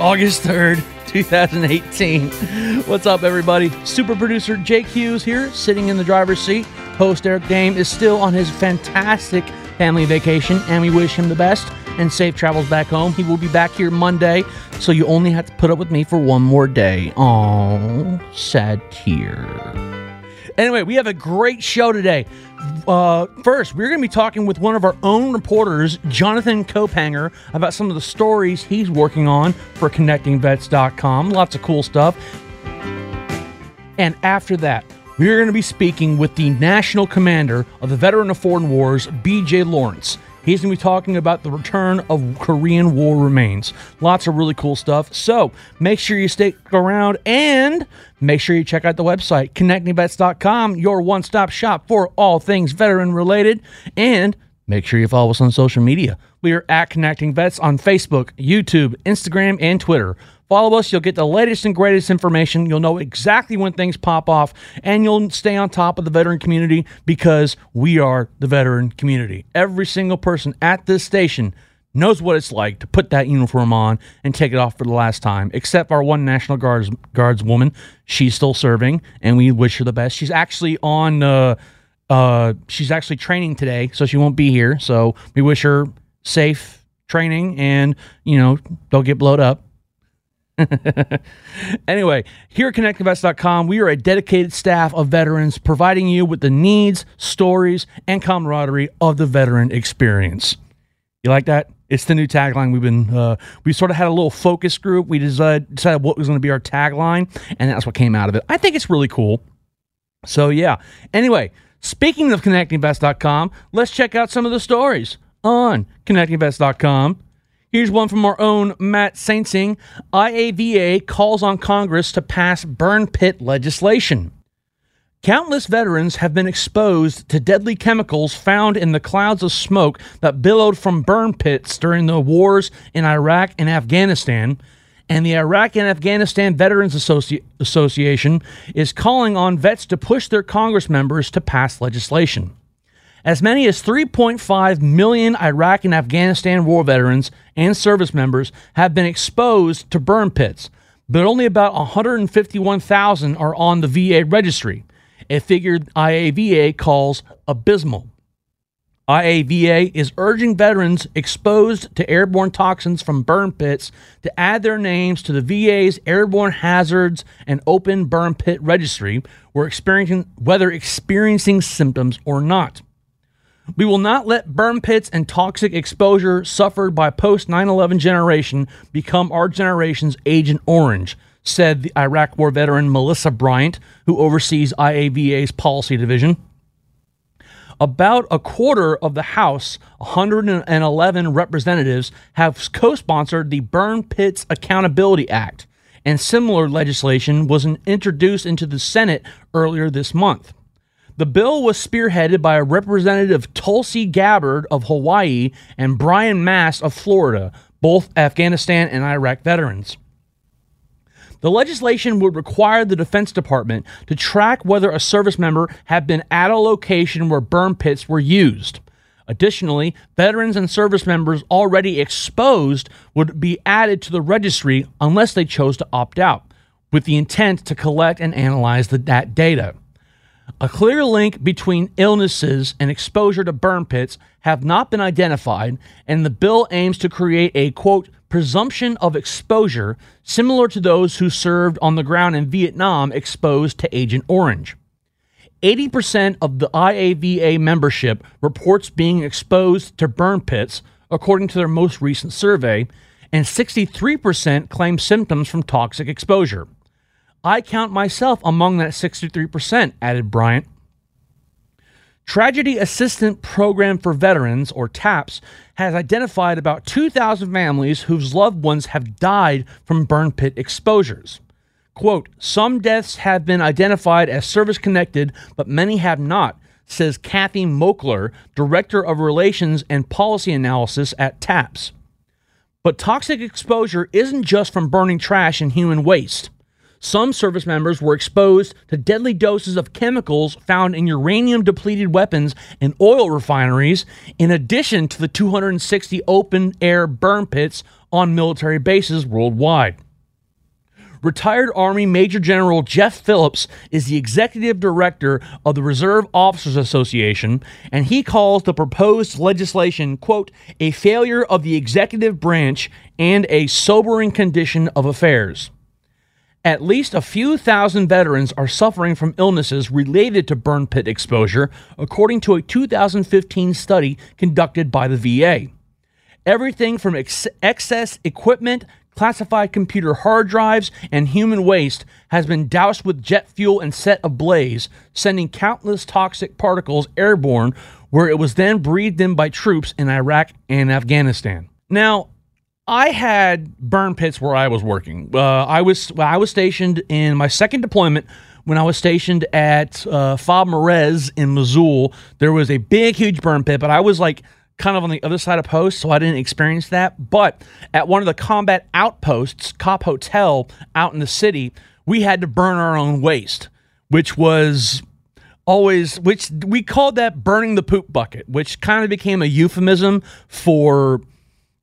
August 3rd, 2018. What's up, everybody? Super producer Jake Hughes here, sitting in the driver's seat. Host Eric Dehm is still on his fantastic family vacation, and we wish him the best and safe travels back home. He will be back here Monday, so you only have to put up with me for one more day. Oh, sad tear. Anyway, we have a great show today. Uh, first, we're going to be talking with one of our own reporters, Jonathan Kaupanger, about some of the stories he's working on for ConnectingVets.com. Lots of cool stuff. And after that, we're going to be speaking with the national commander of the Veteran of Foreign Wars, BJ Lawrence. He's going to be talking about the return of Korean War remains. Lots of really cool stuff. So make sure you stick around and make sure you check out the website, connectingvets.com, your one stop shop for all things veteran related. And make sure you follow us on social media. We are at Connecting Vets on Facebook, YouTube, Instagram, and Twitter. Follow us, you'll get the latest and greatest information. You'll know exactly when things pop off, and you'll stay on top of the veteran community because we are the veteran community. Every single person at this station knows what it's like to put that uniform on and take it off for the last time, except our one National Guards Guards woman. She's still serving, and we wish her the best. She's actually on. Uh, uh, she's actually training today, so she won't be here. So we wish her safe training, and you know, don't get blowed up. anyway, here at ConnectingVets.com, we are a dedicated staff of veterans providing you with the needs, stories, and camaraderie of the veteran experience. You like that? It's the new tagline. We've been, uh, we sort of had a little focus group. We decided, decided what was going to be our tagline, and that's what came out of it. I think it's really cool. So, yeah. Anyway, speaking of ConnectingVets.com, let's check out some of the stories on ConnectingVets.com. Here's one from our own Matt Saintsing. IAVA calls on Congress to pass burn pit legislation. Countless veterans have been exposed to deadly chemicals found in the clouds of smoke that billowed from burn pits during the wars in Iraq and Afghanistan. And the Iraq and Afghanistan Veterans Associ- Association is calling on vets to push their Congress members to pass legislation. As many as 3.5 million Iraq and Afghanistan war veterans and service members have been exposed to burn pits, but only about 151,000 are on the VA registry, a figure IAVA calls abysmal. IAVA is urging veterans exposed to airborne toxins from burn pits to add their names to the VA's Airborne Hazards and Open Burn Pit Registry, whether experiencing symptoms or not. We will not let burn pits and toxic exposure suffered by post 9 11 generation become our generation's Agent Orange, said the Iraq War veteran Melissa Bryant, who oversees IAVA's policy division. About a quarter of the House, 111 representatives, have co sponsored the Burn Pits Accountability Act, and similar legislation was introduced into the Senate earlier this month. The bill was spearheaded by Representative Tulsi Gabbard of Hawaii and Brian Mast of Florida, both Afghanistan and Iraq veterans. The legislation would require the Defense Department to track whether a service member had been at a location where burn pits were used. Additionally, veterans and service members already exposed would be added to the registry unless they chose to opt out, with the intent to collect and analyze the, that data. A clear link between illnesses and exposure to burn pits have not been identified, and the bill aims to create a quote presumption of exposure similar to those who served on the ground in Vietnam exposed to Agent Orange. 80% of the IAVA membership reports being exposed to burn pits, according to their most recent survey, and 63% claim symptoms from toxic exposure. I count myself among that 63%, added Bryant. Tragedy Assistant Program for Veterans, or TAPS, has identified about 2,000 families whose loved ones have died from burn pit exposures. Quote, some deaths have been identified as service connected, but many have not, says Kathy Moakler, Director of Relations and Policy Analysis at TAPS. But toxic exposure isn't just from burning trash and human waste. Some service members were exposed to deadly doses of chemicals found in uranium depleted weapons and oil refineries, in addition to the 260 open air burn pits on military bases worldwide. Retired Army Major General Jeff Phillips is the executive director of the Reserve Officers Association, and he calls the proposed legislation, quote, a failure of the executive branch and a sobering condition of affairs. At least a few thousand veterans are suffering from illnesses related to burn pit exposure, according to a 2015 study conducted by the VA. Everything from ex- excess equipment, classified computer hard drives, and human waste has been doused with jet fuel and set ablaze, sending countless toxic particles airborne, where it was then breathed in by troops in Iraq and Afghanistan. Now, I had burn pits where I was working. Uh, I was I was stationed in my second deployment when I was stationed at uh, FOB Marez in Mosul. There was a big, huge burn pit, but I was like kind of on the other side of post, so I didn't experience that. But at one of the combat outposts, Cop Hotel, out in the city, we had to burn our own waste, which was always which we called that burning the poop bucket, which kind of became a euphemism for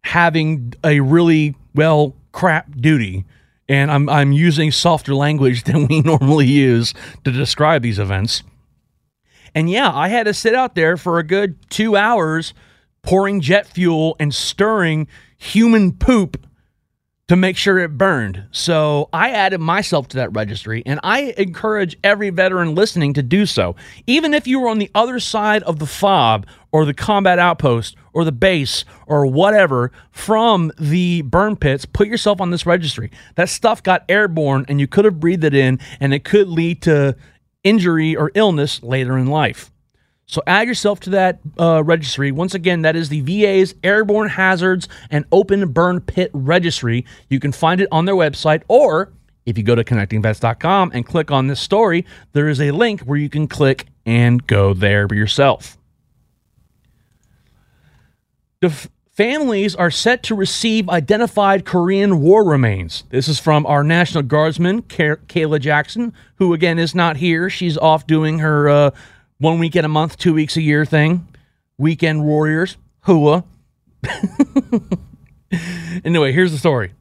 having a really well crap duty and I'm I'm using softer language than we normally use to describe these events. And yeah, I had to sit out there for a good 2 hours pouring jet fuel and stirring human poop to make sure it burned. So I added myself to that registry, and I encourage every veteran listening to do so. Even if you were on the other side of the fob or the combat outpost or the base or whatever from the burn pits, put yourself on this registry. That stuff got airborne, and you could have breathed it in, and it could lead to injury or illness later in life. So add yourself to that uh, registry. Once again, that is the VA's Airborne Hazards and Open Burn Pit Registry. You can find it on their website, or if you go to connectingvets.com and click on this story, there is a link where you can click and go there yourself. The families are set to receive identified Korean war remains. This is from our National Guardsman, Kayla Jackson, who again is not here. She's off doing her. Uh, one weekend a month, two weeks a year thing. Weekend Warriors, Hooah. anyway, here's the story.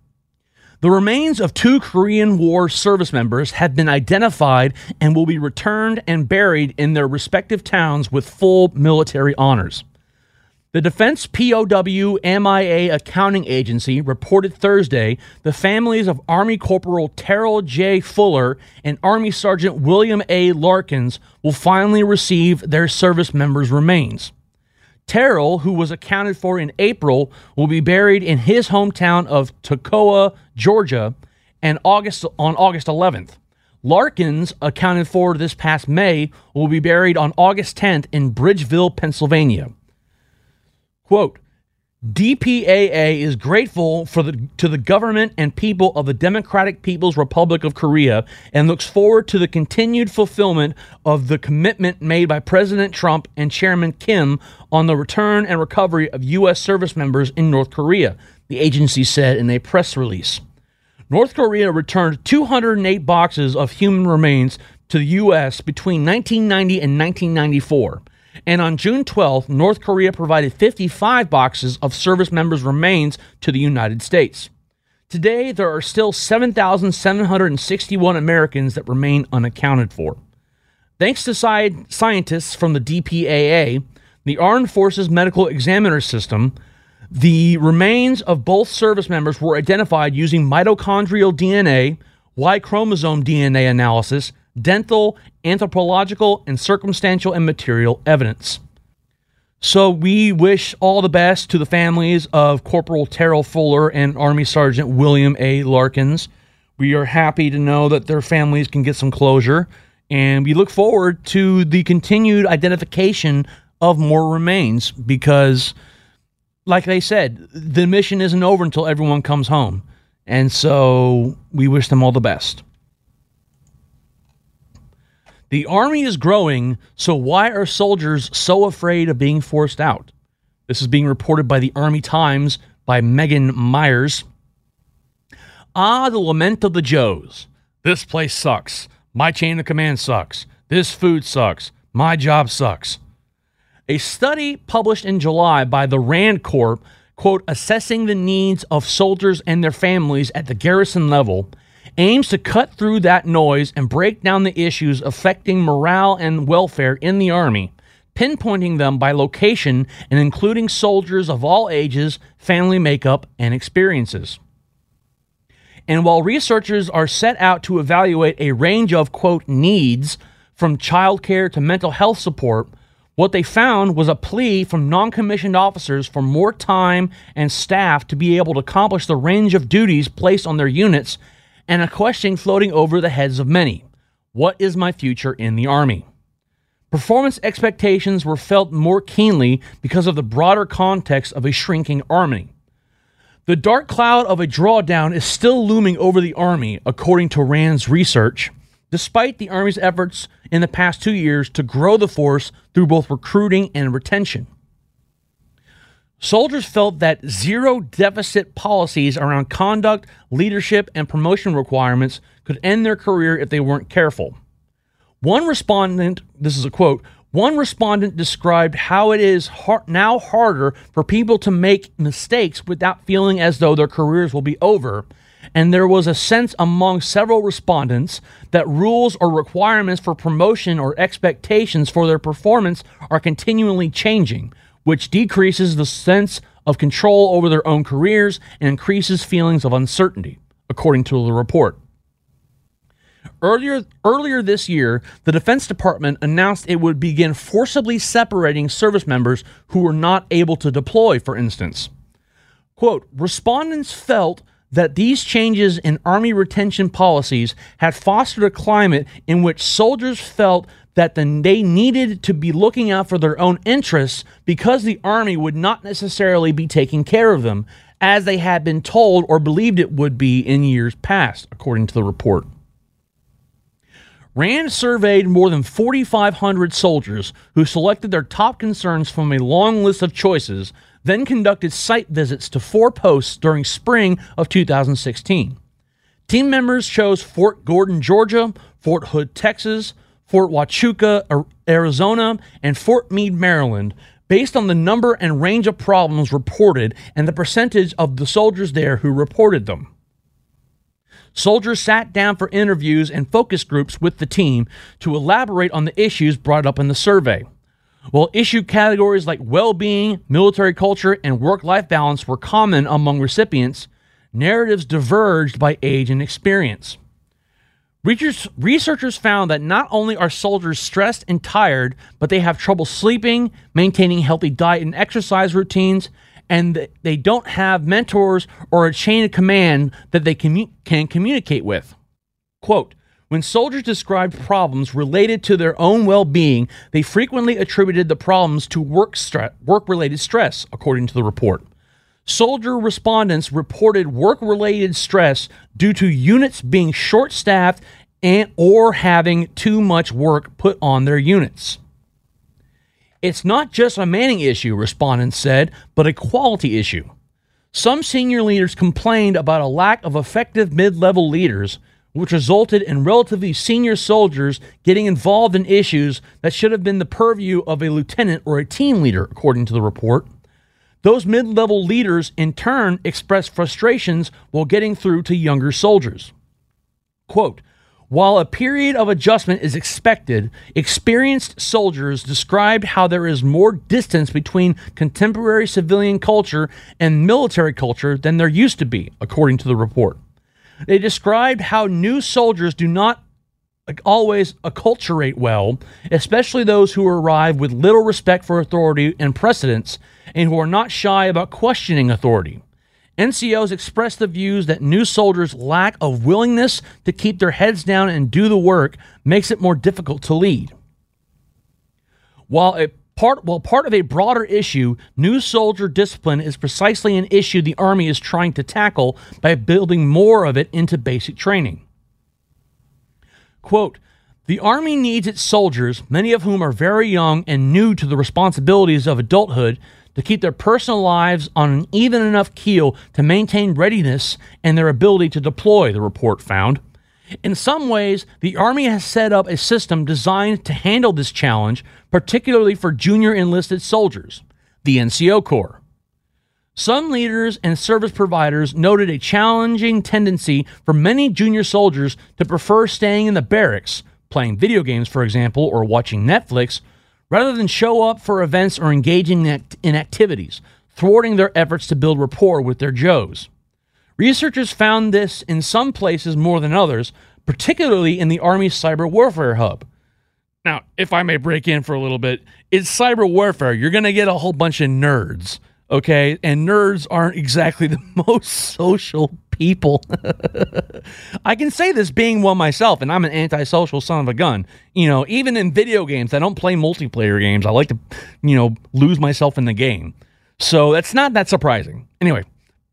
The remains of two Korean War service members have been identified and will be returned and buried in their respective towns with full military honors. The Defense POW MIA Accounting Agency reported Thursday the families of Army Corporal Terrell J. Fuller and Army Sergeant William A. Larkins will finally receive their service members' remains. Terrell, who was accounted for in April, will be buried in his hometown of Toccoa, Georgia, and August on August 11th. Larkins, accounted for this past May, will be buried on August 10th in Bridgeville, Pennsylvania. Quote, DPAA is grateful for the, to the government and people of the Democratic People's Republic of Korea and looks forward to the continued fulfillment of the commitment made by President Trump and Chairman Kim on the return and recovery of U.S. service members in North Korea, the agency said in a press release. North Korea returned 208 boxes of human remains to the U.S. between 1990 and 1994. And on June 12th, North Korea provided 55 boxes of service members' remains to the United States. Today, there are still 7,761 Americans that remain unaccounted for. Thanks to sci- scientists from the DPAA, the Armed Forces Medical Examiner System, the remains of both service members were identified using mitochondrial DNA, Y chromosome DNA analysis, dental, anthropological, and circumstantial and material evidence. So we wish all the best to the families of Corporal Terrell Fuller and Army Sergeant William A. Larkins. We are happy to know that their families can get some closure, and we look forward to the continued identification of more remains because, like they said, the mission isn't over until everyone comes home. And so we wish them all the best. The army is growing, so why are soldiers so afraid of being forced out? This is being reported by the Army Times by Meghann Myers. Ah, the lament of the Joes. This place sucks. My chain of command sucks. This food sucks. My job sucks. A study published in July by the Rand Corp, quote, assessing the needs of soldiers and their families at the garrison level, aims to cut through that noise and break down the issues affecting morale and welfare in the Army, pinpointing them by location and including soldiers of all ages, family makeup, and experiences. And while researchers are set out to evaluate a range of, quote, needs, from childcare to mental health support, what they found was a plea from non commissioned officers for more time and staff to be able to accomplish the range of duties placed on their units and a question floating over the heads of many What is my future in the Army? Performance expectations were felt more keenly because of the broader context of a shrinking Army. The dark cloud of a drawdown is still looming over the Army, according to Rand's research, despite the Army's efforts in the past two years to grow the force through both recruiting and retention. Soldiers felt that zero deficit policies around conduct, leadership, and promotion requirements could end their career if they weren't careful. One respondent, this is a quote, one respondent described how it is har- now harder for people to make mistakes without feeling as though their careers will be over. And there was a sense among several respondents that rules or requirements for promotion or expectations for their performance are continually changing, which decreases the sense of control over their own careers and increases feelings of uncertainty, according to the report. Earlier, earlier this year, the Defense Department announced it would begin forcibly separating service members who were not able to deploy, for instance. Quote Respondents felt that these changes in Army retention policies had fostered a climate in which soldiers felt that the, they needed to be looking out for their own interests because the Army would not necessarily be taking care of them as they had been told or believed it would be in years past, according to the report. Rand surveyed more than 4,500 soldiers who selected their top concerns from a long list of choices, then conducted site visits to four posts during spring of 2016. Team members chose Fort Gordon, Georgia, Fort Hood, Texas, Fort Huachuca, Arizona, and Fort Meade, Maryland, based on the number and range of problems reported and the percentage of the soldiers there who reported them. Soldiers sat down for interviews and focus groups with the team to elaborate on the issues brought up in the survey. While issue categories like well being, military culture, and work life balance were common among recipients, narratives diverged by age and experience. Researchers found that not only are soldiers stressed and tired, but they have trouble sleeping, maintaining healthy diet and exercise routines, and they don't have mentors or a chain of command that they commu- can communicate with. Quote, when soldiers described problems related to their own well being, they frequently attributed the problems to work, stre- work related stress, according to the report. Soldier respondents reported work related stress due to units being short staffed and or having too much work put on their units. It's not just a manning issue, respondents said, but a quality issue. Some senior leaders complained about a lack of effective mid level leaders, which resulted in relatively senior soldiers getting involved in issues that should have been the purview of a lieutenant or a team leader, according to the report. Those mid level leaders, in turn, expressed frustrations while getting through to younger soldiers. Quote, while a period of adjustment is expected, experienced soldiers described how there is more distance between contemporary civilian culture and military culture than there used to be, according to the report. They described how new soldiers do not always acculturate well, especially those who arrive with little respect for authority and precedence and who are not shy about questioning authority. NCOs express the views that new soldiers' lack of willingness to keep their heads down and do the work makes it more difficult to lead. While a part while part of a broader issue, new soldier discipline is precisely an issue the army is trying to tackle by building more of it into basic training. Quote, the Army needs its soldiers, many of whom are very young and new to the responsibilities of adulthood, to keep their personal lives on an even enough keel to maintain readiness and their ability to deploy, the report found. In some ways, the Army has set up a system designed to handle this challenge, particularly for junior enlisted soldiers, the NCO Corps. Some leaders and service providers noted a challenging tendency for many junior soldiers to prefer staying in the barracks, playing video games, for example, or watching Netflix, rather than show up for events or engaging in activities, thwarting their efforts to build rapport with their Joes. Researchers found this in some places more than others, particularly in the Army's cyber warfare hub. Now, if I may break in for a little bit, it's cyber warfare. You're going to get a whole bunch of nerds, okay? And nerds aren't exactly the most social people. I can say this being one myself, and I'm an antisocial son of a gun. You know, even in video games, I don't play multiplayer games. I like to, you know, lose myself in the game. So that's not that surprising. Anyway,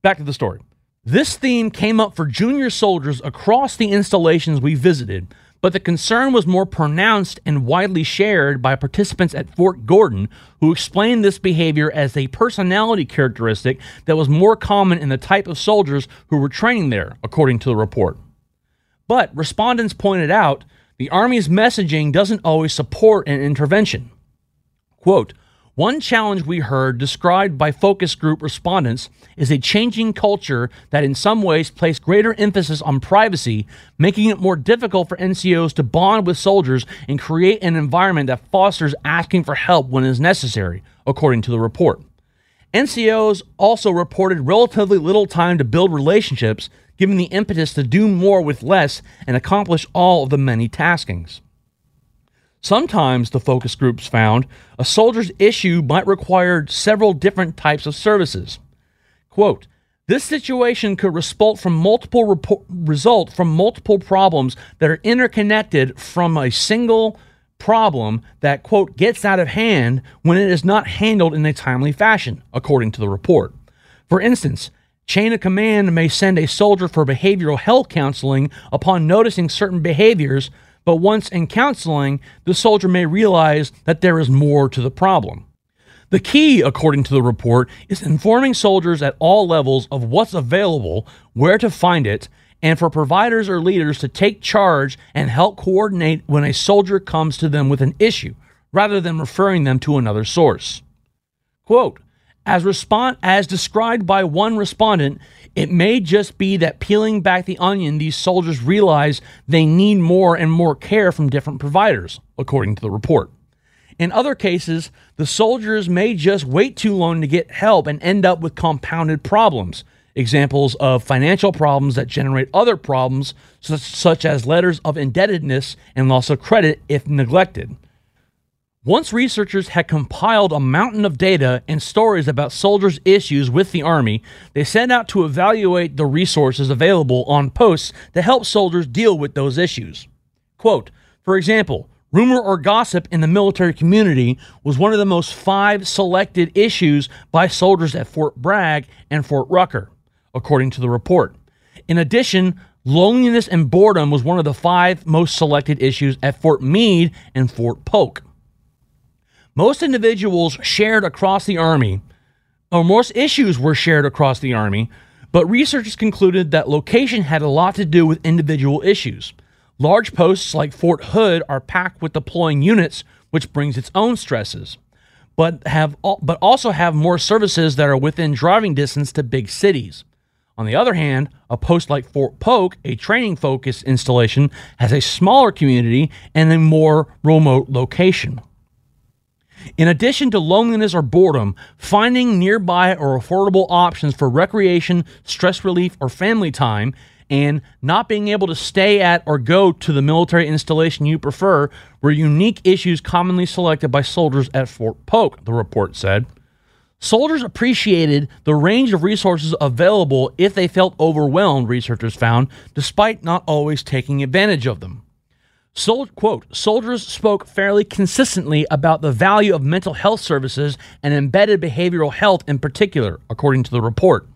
back to the story. This theme came up for junior soldiers across the installations we visited, but the concern was more pronounced and widely shared by participants at Fort Gordon, who explained this behavior as a personality characteristic that was more common in the type of soldiers who were training there, according to the report. But respondents pointed out the Army's messaging doesn't always support an intervention. Quote, one challenge we heard described by focus group respondents is a changing culture that in some ways placed greater emphasis on privacy, making it more difficult for NCOs to bond with soldiers and create an environment that fosters asking for help when it is necessary, according to the report. NCOs also reported relatively little time to build relationships, given the impetus to do more with less and accomplish all of the many taskings. Sometimes, the focus groups found, a soldier's issue might require several different types of services. Quote, this situation could result from multiple report, result from multiple problems that are interconnected from a single problem that quote gets out of hand when it is not handled in a timely fashion, according to the report. For instance, chain of command may send a soldier for behavioral health counseling upon noticing certain behaviors but once in counseling, the soldier may realize that there is more to the problem. The key, according to the report, is informing soldiers at all levels of what's available, where to find it, and for providers or leaders to take charge and help coordinate when a soldier comes to them with an issue, rather than referring them to another source. Quote, as, respond, as described by one respondent, it may just be that peeling back the onion, these soldiers realize they need more and more care from different providers, according to the report. In other cases, the soldiers may just wait too long to get help and end up with compounded problems. Examples of financial problems that generate other problems, such, such as letters of indebtedness and loss of credit if neglected. Once researchers had compiled a mountain of data and stories about soldiers' issues with the Army, they set out to evaluate the resources available on posts to help soldiers deal with those issues. Quote, for example, rumor or gossip in the military community was one of the most five selected issues by soldiers at Fort Bragg and Fort Rucker, according to the report. In addition, loneliness and boredom was one of the five most selected issues at Fort Meade and Fort Polk. Most individuals shared across the Army, or most issues were shared across the Army, but researchers concluded that location had a lot to do with individual issues. Large posts like Fort Hood are packed with deploying units, which brings its own stresses, but have but also have more services that are within driving distance to big cities. On the other hand, a post like Fort Polk, a training focused installation, has a smaller community and a more remote location. In addition to loneliness or boredom, finding nearby or affordable options for recreation, stress relief, or family time, and not being able to stay at or go to the military installation you prefer were unique issues commonly selected by soldiers at Fort Polk, the report said. Soldiers appreciated the range of resources available if they felt overwhelmed, researchers found, despite not always taking advantage of them. Quote, soldiers spoke fairly consistently about the value of mental health services and embedded behavioral health in particular, according to the report.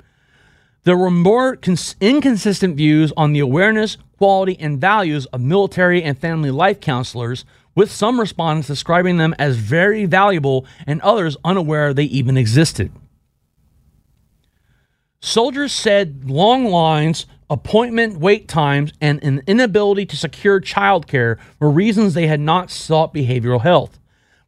There were more cons- inconsistent views on the awareness, quality, and values of military and family life counselors, with some respondents describing them as very valuable and others unaware they even existed. Soldiers said long lines, appointment wait times, and an inability to secure childcare were reasons they had not sought behavioral health.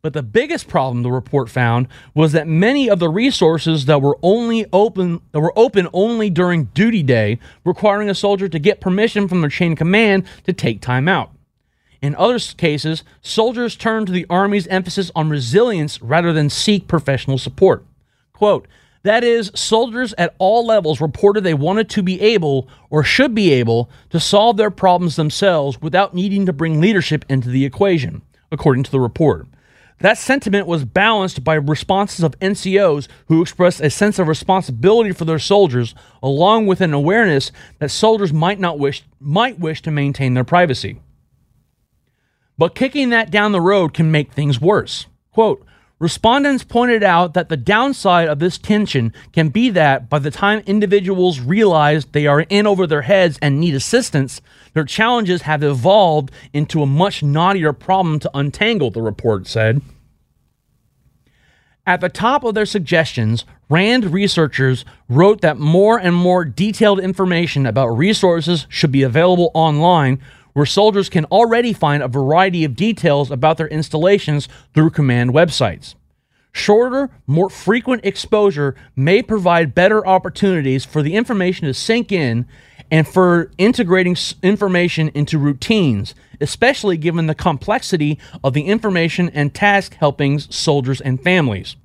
But the biggest problem the report found was that many of the resources that were only open that were open only during duty day, requiring a soldier to get permission from their chain of command to take time out. In other cases, soldiers turned to the Army's emphasis on resilience rather than seek professional support. Quote, that is, soldiers at all levels reported they wanted to be able, or should be able, to solve their problems themselves without needing to bring leadership into the equation, according to the report. That sentiment was balanced by responses of NCOs who expressed a sense of responsibility for their soldiers, along with an awareness that soldiers might not wish might wish to maintain their privacy. But kicking that down the road can make things worse. Quote, Respondents pointed out that the downside of this tension can be that by the time individuals realize they are in over their heads and need assistance, their challenges have evolved into a much knottier problem to untangle, the report said. At the top of their suggestions, RAND researchers wrote that more and more detailed information about resources should be available online where soldiers can already find a variety of details about their installations through command websites. Shorter, more frequent exposure may provide better opportunities for the information to sink in and for integrating information into routines, especially given the complexity of the information and task helpings soldiers and families.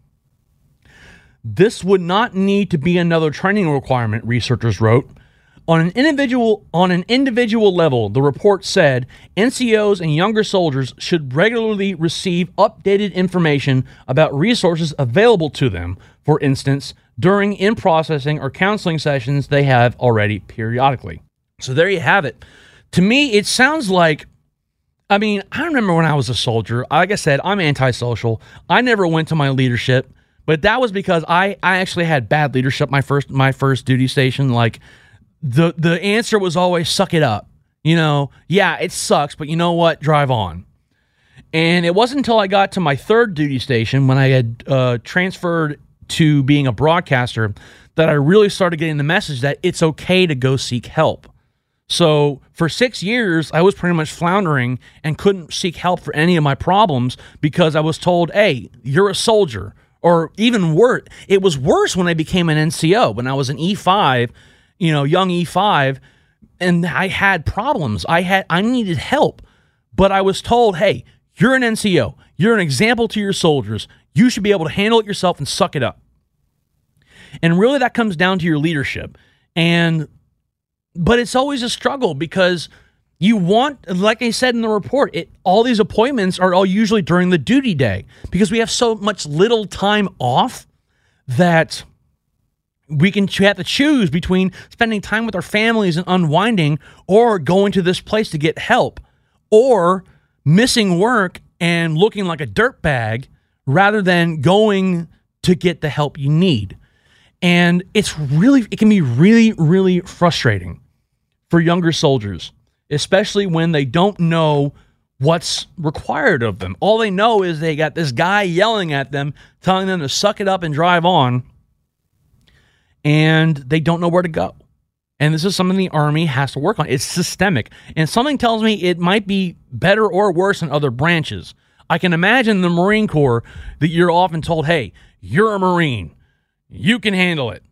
This would not need to be another training requirement, researchers wrote. On an individual on an individual level, the report said NCOs and younger soldiers should regularly receive updated information about resources available to them. For instance, during in processing or counseling sessions they have already periodically. So there you have it. To me, it sounds like I mean, I remember when I was a soldier, like I said, I'm antisocial. I never went to my leadership, but that was because I, I actually had bad leadership my first my first duty station. Like the the answer was always suck it up. You know, yeah, it sucks, but you know what? Drive on. And it wasn't until I got to my third duty station when I had uh, transferred to being a broadcaster that I really started getting the message that it's okay to go seek help. So for six years, I was pretty much floundering and couldn't seek help for any of my problems because I was told, hey, you're a soldier. Or even worse, it was worse when I became an NCO. When I was an E5, you know, young E5, and I had problems. I had I needed help, but I was told, "Hey, you're an NCO. You're an example to your soldiers. You should be able to handle it yourself and suck it up." And really that comes down to your leadership. And but it's always a struggle because you want like I said in the report, it all these appointments are all usually during the duty day because we have so much little time off that we can have to choose between spending time with our families and unwinding or going to this place to get help or missing work and looking like a dirtbag rather than going to get the help you need. And it's really, it can be really, really frustrating for younger soldiers, especially when they don't know what's required of them. All they know is they got this guy yelling at them, telling them to suck it up and drive on and they don't know where to go. And this is something the Army has to work on. It's systemic. And something tells me it might be better or worse in other branches. I can imagine the Marine Corps that you're often told, hey, you're a Marine, you can handle it.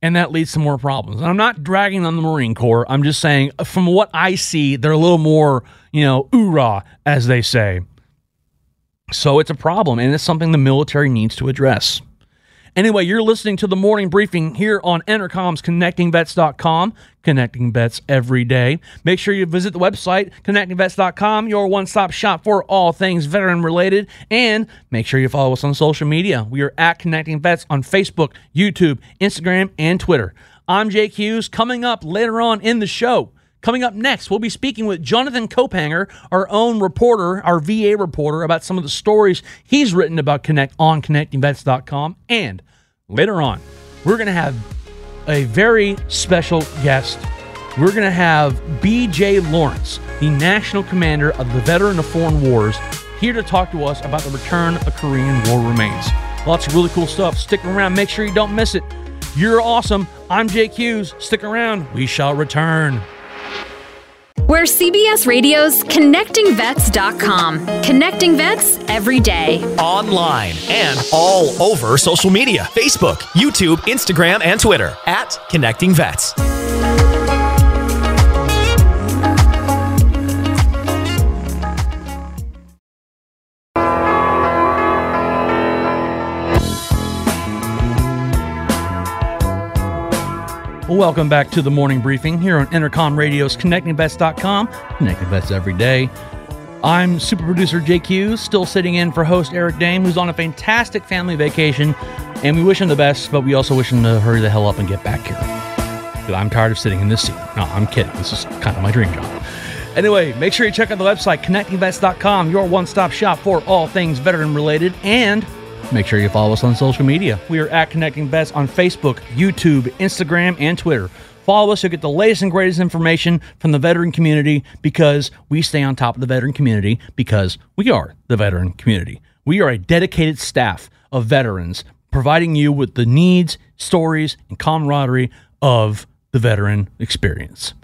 And that leads to more problems. And I'm not dragging on the Marine Corps. I'm just saying, uh, from what I see, they're a little more, you know, oorah, as they say. So it's a problem, and it's something the military needs to address. Anyway, you're listening to the morning briefing here on Entercom's ConnectingVets.com, connecting vets every day. Make sure you visit the website, connectingvets.com, your one stop shop for all things veteran related. And make sure you follow us on social media. We are at Connecting Vets on Facebook, YouTube, Instagram, and Twitter. I'm Jake Hughes. Coming up later on in the show, Coming up next, we'll be speaking with Jonathan Kaupanger, our own reporter, our VA reporter, about some of the stories he's written about Connect on connectingvets.com. And later on, we're going to have a very special guest. We're going to have BJ Lawrence, the national commander of the Veteran of Foreign Wars, here to talk to us about the return of Korean War remains. Lots of really cool stuff. Stick around, make sure you don't miss it. You're awesome. I'm Jake Hughes. Stick around. We shall return. We're CBS Radio's ConnectingVets.com. Connecting vets every day. Online and all over social media Facebook, YouTube, Instagram, and Twitter at Connecting Vets. Welcome back to the morning briefing here on Entercom Radio's ConnectingVets.com. Connecting Vets every day. I'm super producer JQ, still sitting in for host Eric Dehm, who's on a fantastic family vacation. And we wish him the best, but we also wish him to hurry the hell up and get back here. I'm tired of sitting in this seat. No, I'm kidding. This is kind of my dream job. Anyway, make sure you check out the website, connectingvets.com, your one stop shop for all things veteran related. And Make sure you follow us on social media. We are at Connecting Vets on Facebook, YouTube, Instagram, and Twitter. Follow us, you'll get the latest and greatest information from the veteran community because we stay on top of the veteran community because we are the veteran community. We are a dedicated staff of veterans providing you with the needs, stories, and camaraderie of the veteran experience.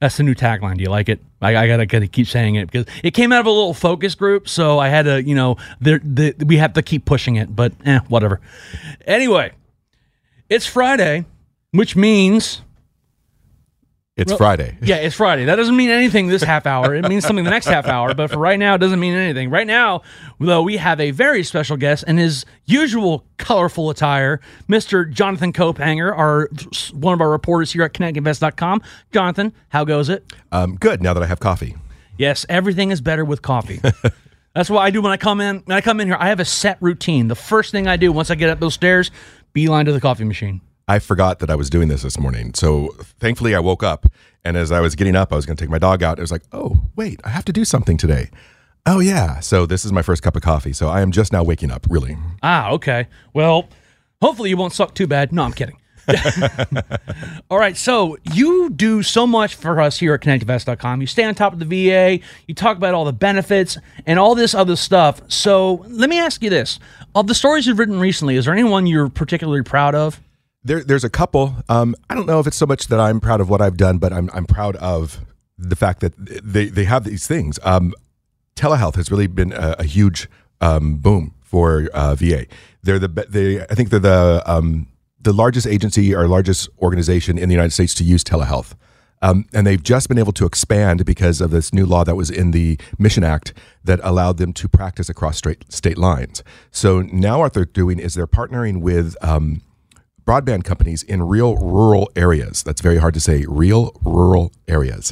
That's the new tagline. Do you like it? I, I gotta, gotta keep saying it because it came out of a little focus group, so I had to, you know, the, we have to keep pushing it. But eh, whatever. Anyway, it's Friday, which means it's Friday. Yeah, it's Friday. That doesn't mean anything this half hour. It means something the next half hour, but for right now, it doesn't mean anything. Right now, though, we have a very special guest in his usual colorful attire, Mr. Jonathan Kaupanger, our one of our reporters here at ConnectingVets.com. Jonathan, how goes it? Um, good. Now that I have coffee. Yes, everything is better with coffee. That's what I do when I come in. When I come in here, I have a set routine. The first thing I do once I get up those stairs, beeline to the coffee machine. I forgot that I was doing this this morning. So thankfully, I woke up, and as I was getting up, I was going to take my dog out. It was like, oh, wait, I have to do something today. Oh, yeah. So this is my first cup of coffee. So I am just now waking up, really. Ah, okay. Well, hopefully you won't suck too bad. No, I'm kidding. All right, so you do so much for us here at ConnectingVets.com. You stay on top of the VA, you talk about all the benefits and all this other stuff. So let me ask you this. Of the stories you've written recently, is there anyone you're particularly proud of? There, there's a couple. Um, I don't know if it's so much that I'm proud of what I've done, but I'm, I'm proud of the fact that they, they have these things. Um, telehealth has really been a, a huge um, boom for uh, VA. They're the they I think they're the um, the largest agency or largest organization in the United States to use telehealth. Um, and they've just been able to expand because of this new law that was in the Mission Act that allowed them to practice across straight, state lines. So now what they're doing is they're partnering with um, broadband companies in real rural areas. That's very hard to say, real rural areas.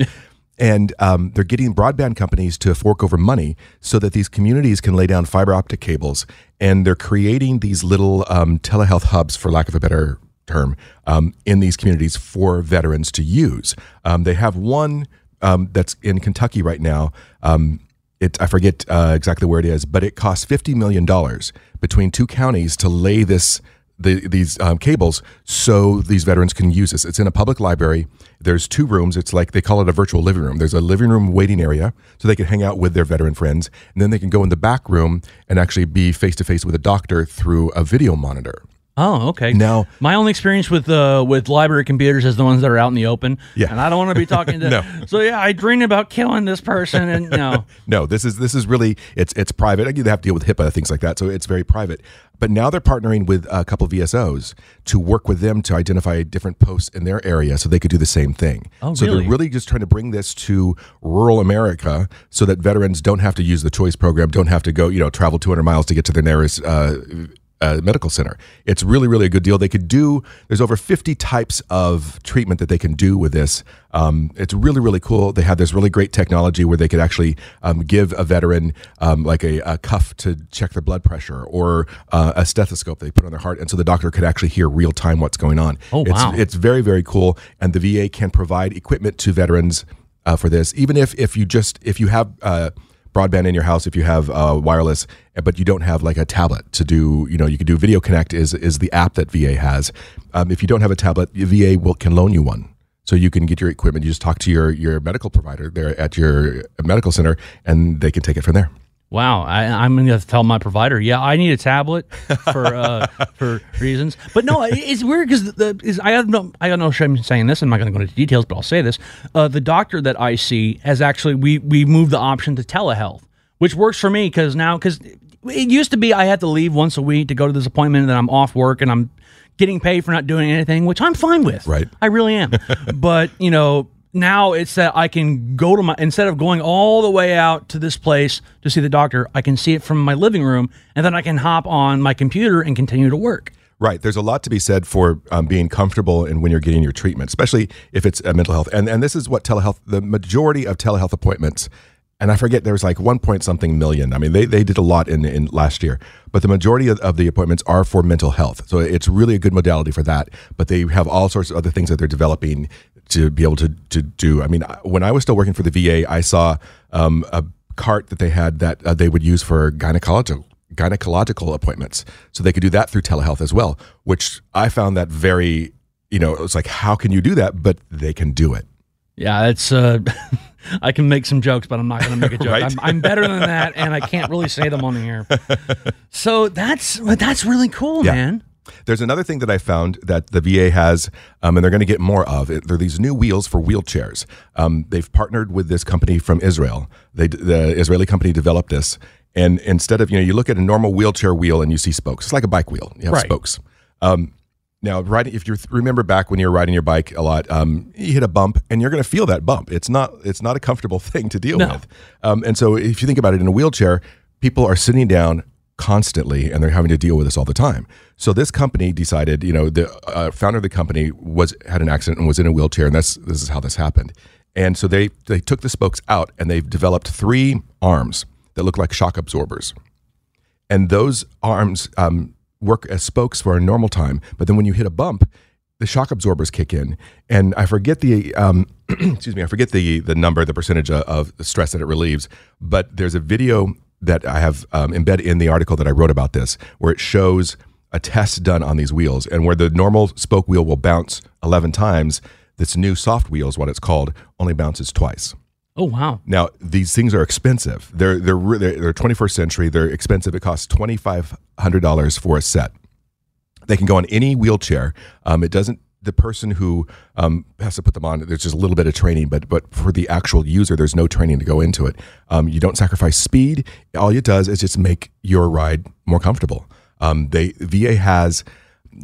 and um, they're getting broadband companies to fork over money so that these communities can lay down fiber optic cables. And they're creating these little um, telehealth hubs, for lack of a better term, um, in these communities for veterans to use. Um, they have one um, that's in Kentucky right now. Um, it, I forget uh, exactly where it is, but it costs $50 million between two counties to lay this the, these um, cables so these veterans can use this. It's in a public library. There's two rooms. It's like they call it a virtual living room. There's a living room waiting area so they can hang out with their veteran friends. And then they can go in the back room and actually be face to face with a doctor through a video monitor. Oh, okay. Now, my only experience with uh, with library computers is the ones that are out in the open. Yeah, and I don't want to be talking to. no. So yeah, I dream about killing this person, and no, no. This is this is really it's it's private. I they have to deal with HIPAA things like that, so it's very private. But now they're partnering with a couple of VSOs to work with them to identify different posts in their area, so they could do the same thing. Oh, so really? they're really just trying to bring this to rural America, so that veterans don't have to use the choice program, don't have to go you know travel 200 miles to get to their nearest. Uh, uh, medical center. It's really, really a good deal. They could do, there's over 50 types of treatment that they can do with this. Um, it's really, really cool. They have this really great technology where they could actually um, give a veteran um, like a, a, cuff to check their blood pressure or uh, a stethoscope they put on their heart. And so the doctor could actually hear real time what's going on. Oh, it's, wow. It's very, very cool. And the VA can provide equipment to veterans uh, for this, even if, if you just, if you have, uh, broadband in your house if you have uh, wireless, but you don't have like a tablet to do. You know, you can do Video Connect is is the app that VA has. Um, if you don't have a tablet, VA will can loan you one. So you can get your equipment. You just talk to your your medical provider there at your medical center, and they can take it from there. Wow, I, I'm going to tell my provider. Yeah, I need a tablet for uh, for reasons. But no, it's weird because the, is I have no I have no shame saying this. I'm not going to go into details, but I'll say this: uh, the doctor that I see has actually we we moved the option to telehealth, which works for me because now because it used to be I had to leave once a week to go to this appointment, and then I'm off work and I'm getting paid for not doing anything, which I'm fine with. Right, I really am. but you know now it's that I can go to my instead of going all the way out to this place to see the doctor, I can see it from my living room, and then I can hop on my computer and continue to work. Right. There's a lot to be said for um, being comfortable and when you're getting your treatment, especially if it's a mental health. And and this is what telehealth. The majority of telehealth appointments. And I forget there was like one point something million. I mean, they, they did a lot in, in last year, but the majority of, of the appointments are for mental health. So it's really a good modality for that. But they have all sorts of other things that they're developing to be able to to do. I mean, when I was still working for the VA, I saw um, a cart that they had that uh, they would use for gynecological gynecological appointments, so they could do that through telehealth as well. Which I found that very, you know, it was like, how can you do that? But they can do it. Yeah, it's. Uh, I can make some jokes, but I'm not going to make a joke. Right? I'm, I'm, better than that, and I can't really say them on the air. So that's that's really cool, Yeah. man. There's another thing that I found that the VA has, um, and they're going to get more of. It, they're these new wheels for wheelchairs. Um, they've partnered with this company from Israel. They, the Israeli company developed this, and instead of you know, you look at a normal wheelchair wheel and you see spokes. It's like a bike wheel. You have Right. spokes. Um, now, riding if you remember back when you were riding your bike a lot, um, you hit a bump and you're going to feel that bump. It's not it's not a comfortable thing to deal No. with. Um, and so, if you think about it, in a wheelchair, people are sitting down constantly and they're having to deal with this all the time. So this company decided, you know, the uh, founder of the company was had an accident and was in a wheelchair, and that's this is how this happened. And so they they took the spokes out and they've developed three arms that look like shock absorbers and those arms um, work as spokes for a normal time. But then when you hit a bump, the shock absorbers kick in, and I forget the um, excuse me, I forget the the number, the percentage of, of stress that it relieves. But there's a video that I have um, embedded in the article that I wrote about this, where it shows a test done on these wheels, and where the normal spoke wheel will bounce 11 times. This new soft wheel is what it's called, only bounces twice. Oh wow. Now these things are expensive. They're they're re- they're, they're 21st century. They're expensive. It costs twenty five hundred dollars for a set. They can go on any wheelchair. Um, it doesn't. The person who um, has to put them on, there's just a little bit of training, but but for the actual user, there's no training to go into it. Um, you don't sacrifice speed. All it does is just make your ride more comfortable. Um, they VA has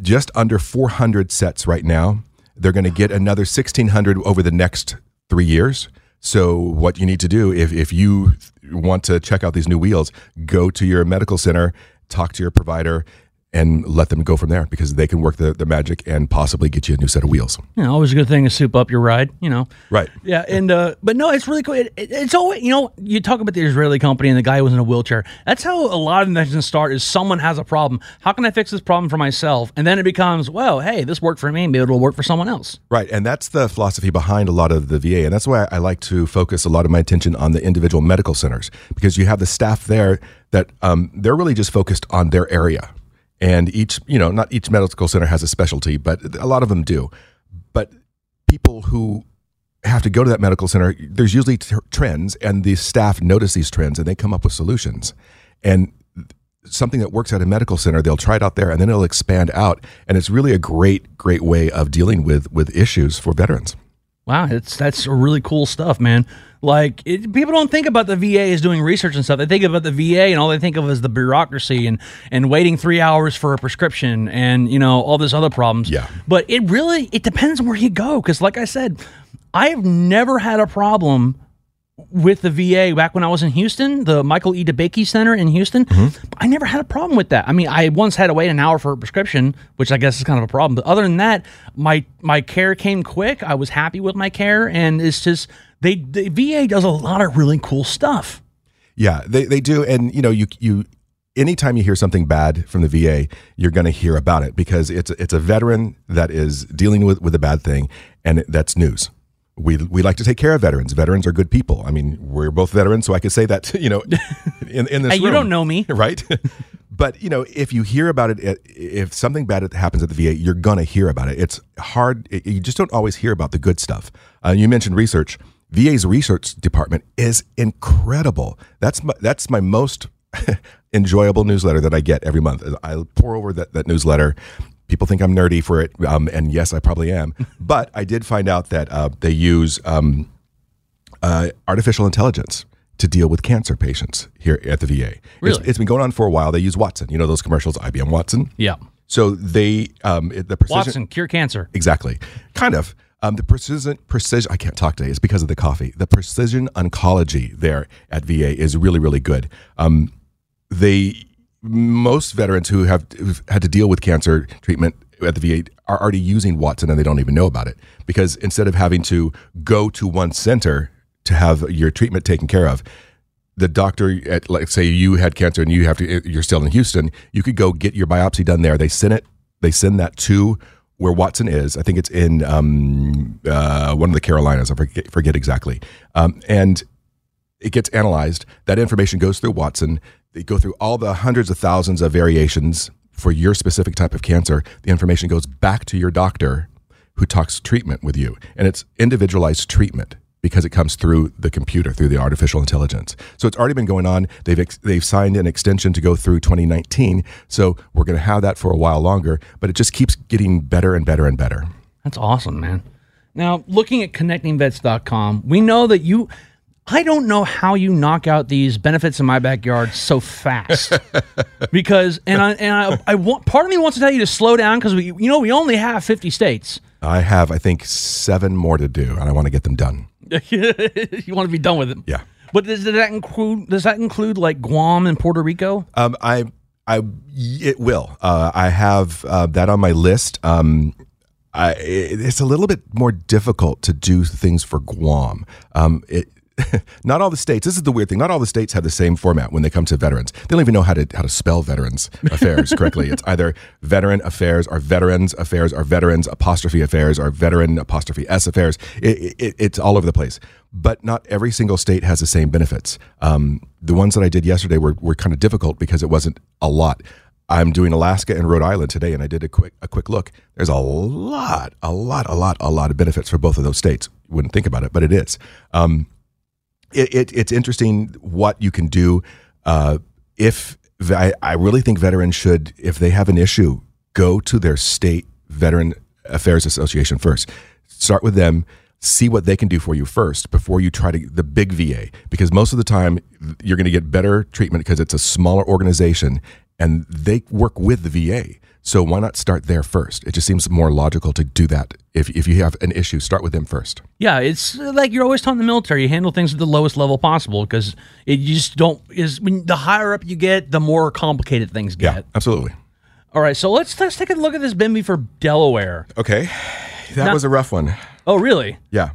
just under 400 sets right now. They're going to get another 1,600 over the next three years. So what you need to do if, if you want to check out these new wheels, go to your medical center, talk to your provider, and let them go from there because they can work the, the magic and possibly get you a new set of wheels. Know, always a good thing to soup up your ride. You know. Right. Yeah, and uh, but no, it's really cool. It, it- it's always you know you talk about the Israeli company and the guy who was in a wheelchair. That's how a lot of inventions start. Is someone has a problem? How can I fix this problem for myself? And then it becomes, well, hey, this worked for me. Maybe it'll work for someone else. Right. And that's the philosophy behind a lot of the VA. And that's why I like to focus a lot of my attention on the individual medical centers because you have the staff there that um, they're really just focused on their area. And each, you know, not each medical center has a specialty, but a lot of them do. But people who have to go to that medical center, there's usually t- trends, and the staff notice these trends and they come up with solutions. And something that works at a medical center, they'll try it out there and then it'll expand out. And it's really a great, great way of dealing with with issues for veterans. Wow, it's that's really cool stuff, man. Like it, people don't think about the VA as doing research and stuff. They think about the VA and all they think of is the bureaucracy and and waiting three hours for a prescription and you know all this other problems. Yeah. But it really it depends on where you go because, like I said, I have never had a problem with the VA back when I was in Houston, the Michael E. DeBakey Center in Houston. Mm-hmm. I never had a problem with that. I mean, I once had to wait an hour for a prescription, which I guess is kind of a problem. But other than that, my my care came quick. I was happy with my care, and it's just they the VA does a lot of really cool stuff. Yeah, they, they do. And, you know, you, you, anytime you hear something bad from the VA, you're going to hear about it because it's, it's a veteran that is dealing with, with a bad thing and that's news. We, we like to take care of veterans. Veterans are good people. I mean, we're both veterans, so I could say that, you know, in, in this you room, don't know me. right? but you know, if you hear about it, if something bad happens at the VA, you're gonna hear about it. It's hard. it- You just don't always hear about the good stuff. Uh, you mentioned research. VA's research department is incredible. That's my, that's my most enjoyable newsletter that I get every month. I pore over that, that newsletter. People think I'm nerdy for it, um, and yes, I probably am. but I did find out that uh, they use um, uh, artificial intelligence to deal with cancer patients here at the VA. It's- Really? it's been going on for a while. They use Watson. You know those commercials, IBM Watson. Yeah, So they um, it- the precision Watson cure cancer. exactly kind of um, the precision precision. I can't talk today. It's because of the coffee. The precision oncology there at VA is really really good. Um, they most veterans who have had to deal with cancer treatment at the VA are already using Watson and they don't even know about it because instead of having to go to one center to have your treatment taken care of, the doctor at like say you had cancer and you have to you're still in Houston, you could go get your biopsy done there. They send it they send that to where Watson is. I think it's in um, uh, one of the Carolinas. I forget, forget exactly. Um, and it gets analyzed. That information goes through Watson. They go through all the hundreds of thousands of variations for your specific type of cancer. The information goes back to your doctor who talks treatment with you. And it's individualized treatment because it comes through the computer, through the artificial intelligence. So it's already been going on. They've, ex- they've signed an extension to go through 2019. So we're going to have that for a while longer, but it just keeps getting better and better and better. That's awesome, man. Now, looking at connectingvets.com, we know that you I don't know how you knock out these benefits in my backyard so fast. because and I and I, I want part of me wants to tell you to slow down because we you know we only have 50 states. I have, I think, seven more to do, and I want to get them done. you want to be done with it. Yeah. But does, does that include does that include like Guam and Puerto Rico? Um, I, I, it will. Uh, I have uh, that on my list. Um, I, it's a little bit more difficult to do things for Guam. Um, it, not all the states. This is the weird thing. Not all the states have the same format when they come to veterans. They don't even know how to how to spell veterans affairs correctly. It's either veteran affairs or veterans affairs or veterans apostrophe affairs or veteran apostrophe s affairs. It, it, it's all over the place. But not every single state has the same benefits. Um, the ones that I did yesterday were were kind of difficult because it wasn't a lot. I'm doing Alaska and Rhode Island today, and I did a quick a quick look. There's a lot, a lot, a lot, a lot of benefits for both of those states. You wouldn't think about it, but it is. Um, it, it, it's interesting what you can do uh, if I, I really think veterans should, if they have an issue, go to their state veteran affairs association first. Start with them. See what they can do for you first before you try to the big VA because most of the time you're going to get better treatment because it's a smaller organization and they work with the VA. So why not start there first? It just seems more logical to do that. If, if you have an issue, start with them first. Yeah, it's like you're always taught in the military. You handle things at the lowest level possible because it you just don't is when the higher up you get, the more complicated things get. Yeah, absolutely. All right, so let's let's take a look at this Bimby for Delaware. Okay. That Now- was a rough one. Oh, really? Yeah.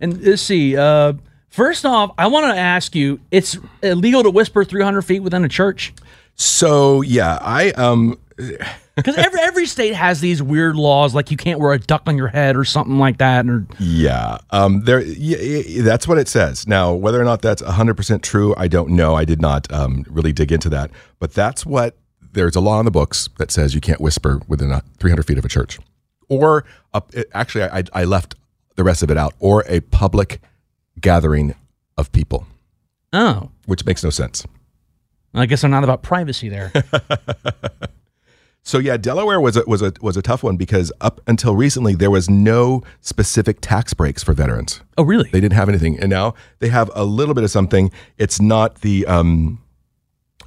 And let's see. Uh, first off, I want to ask you: It's illegal to whisper 300 feet within a church So yeah, I um because every every state has these weird laws, like you can't wear a duck on your head or something like that. Or yeah um there yeah, that's what it says. Now whether or not that's hundred percent true, I don't know. I did not um, really dig into that, but that's what there's a law in the books that says you can't whisper within 300 feet of a church, or up. It, actually, I, I left the rest of it out, or a public gathering of people, oh, which makes no sense. I guess I'm not about privacy there. So yeah, Delaware was a, was a was a tough one because up until recently there was no specific tax breaks for veterans. oh, really? They didn't have anything, and now they have a little bit of something. It's not the um,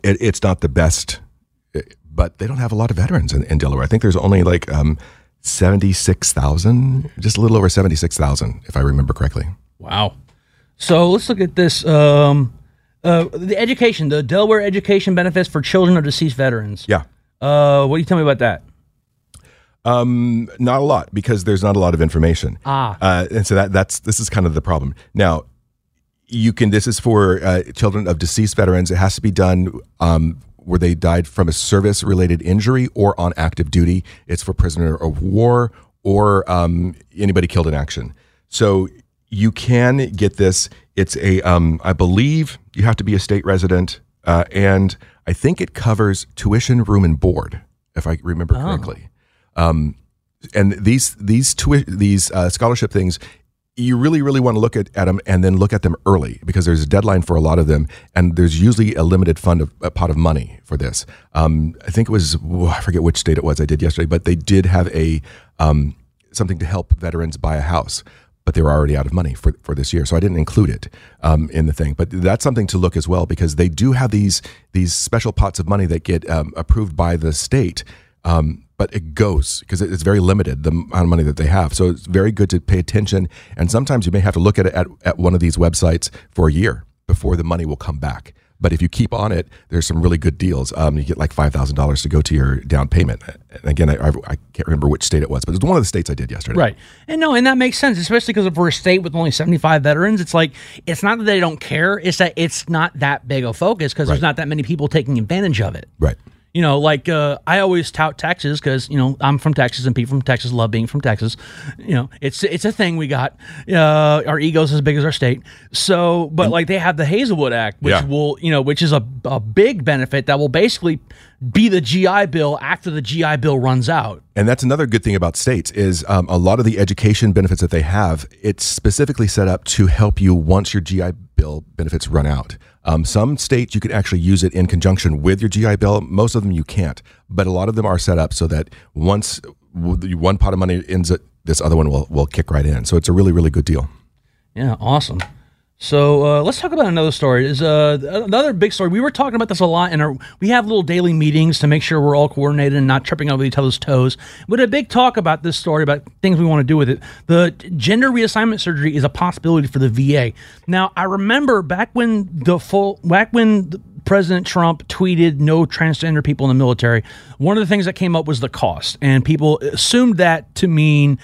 it, it's not the best, eh, but they don't have a lot of veterans in, in Delaware. I think there's only like um, seventy six thousand, just a little over seventy six thousand, if I remember correctly. Wow. So let's look at this. Um, uh, the education, the Delaware education benefits for children of deceased veterans. Yeah. Uh, what do you tell me about that? Um, not a lot because there's not a lot of information. Ah. Uh, and so that that's this is kind of the problem. Now, you can. This is for uh, children of deceased veterans. It has to be done um, where they died from a service-related injury or on active duty. It's for prisoner of war or um, anybody killed in action. So you can get this. It's a. Um, I believe you have to be a state resident, uh, and I think it covers tuition, room, and board, if I remember correctly. Um, and these these tui- these uh, scholarship things, you really really want to look at, at them and then look at them early because there's a deadline for a lot of them, and there's usually a limited fund of a pot of money for this. Um, I think it was whoa, I forget which state it was I did yesterday, but they did have a um, something to help veterans buy a house. But they were already out of money for, for this year, so I didn't include it um, in the thing. But that's something to look as well because they do have these these special pots of money that get um, approved by the state um, but it goes because it's very limited the amount of money that they have. So it's very good to pay attention. And sometimes you may have to look at it at, at one of these websites for a year before the money will come back. But if you keep on it, there's some really good deals. Um, you get like five thousand dollars to go to your down payment. And again, I, I, can't remember which state it was, but it was one of the states I did yesterday. Right. And no, and that makes sense, especially because if we're a state with only 75 veterans, it's like, it's not that they don't care, it's that it's not that big a focus because there's not that many people taking advantage of it. Right. You know, like uh, I always tout Texas because you know I'm from Texas and people from Texas love being from Texas. You know, it's it's a thing we got. Uh, our egos as big as our state. So, but like they have the Hazelwood Act, which Yeah. will you know, which is a a big benefit that will basically be the GI Bill after the GI Bill runs out. And that's another good thing about states is um, a lot of the education benefits that they have. It's specifically set up to help you once your GI Bill benefits run out. Um, some states you can actually use it in conjunction with your GI Bill. Most of them you can't, but a lot of them are set up so that once one pot of money ends, it, this other one will will kick right in. So it's a really really good deal. Yeah, awesome. So uh, let's talk about another story. Is uh, another big story. We were talking about this a lot, and we have little daily meetings to make sure we're all coordinated and not tripping over each other's toes. But a big talk about this story about things we want to do with it. The gender reassignment surgery is a possibility for the VA. Now, I remember back when the full back when President Trump tweeted no transgender people in the military. One of the things that came up was the cost, and people assumed that to mean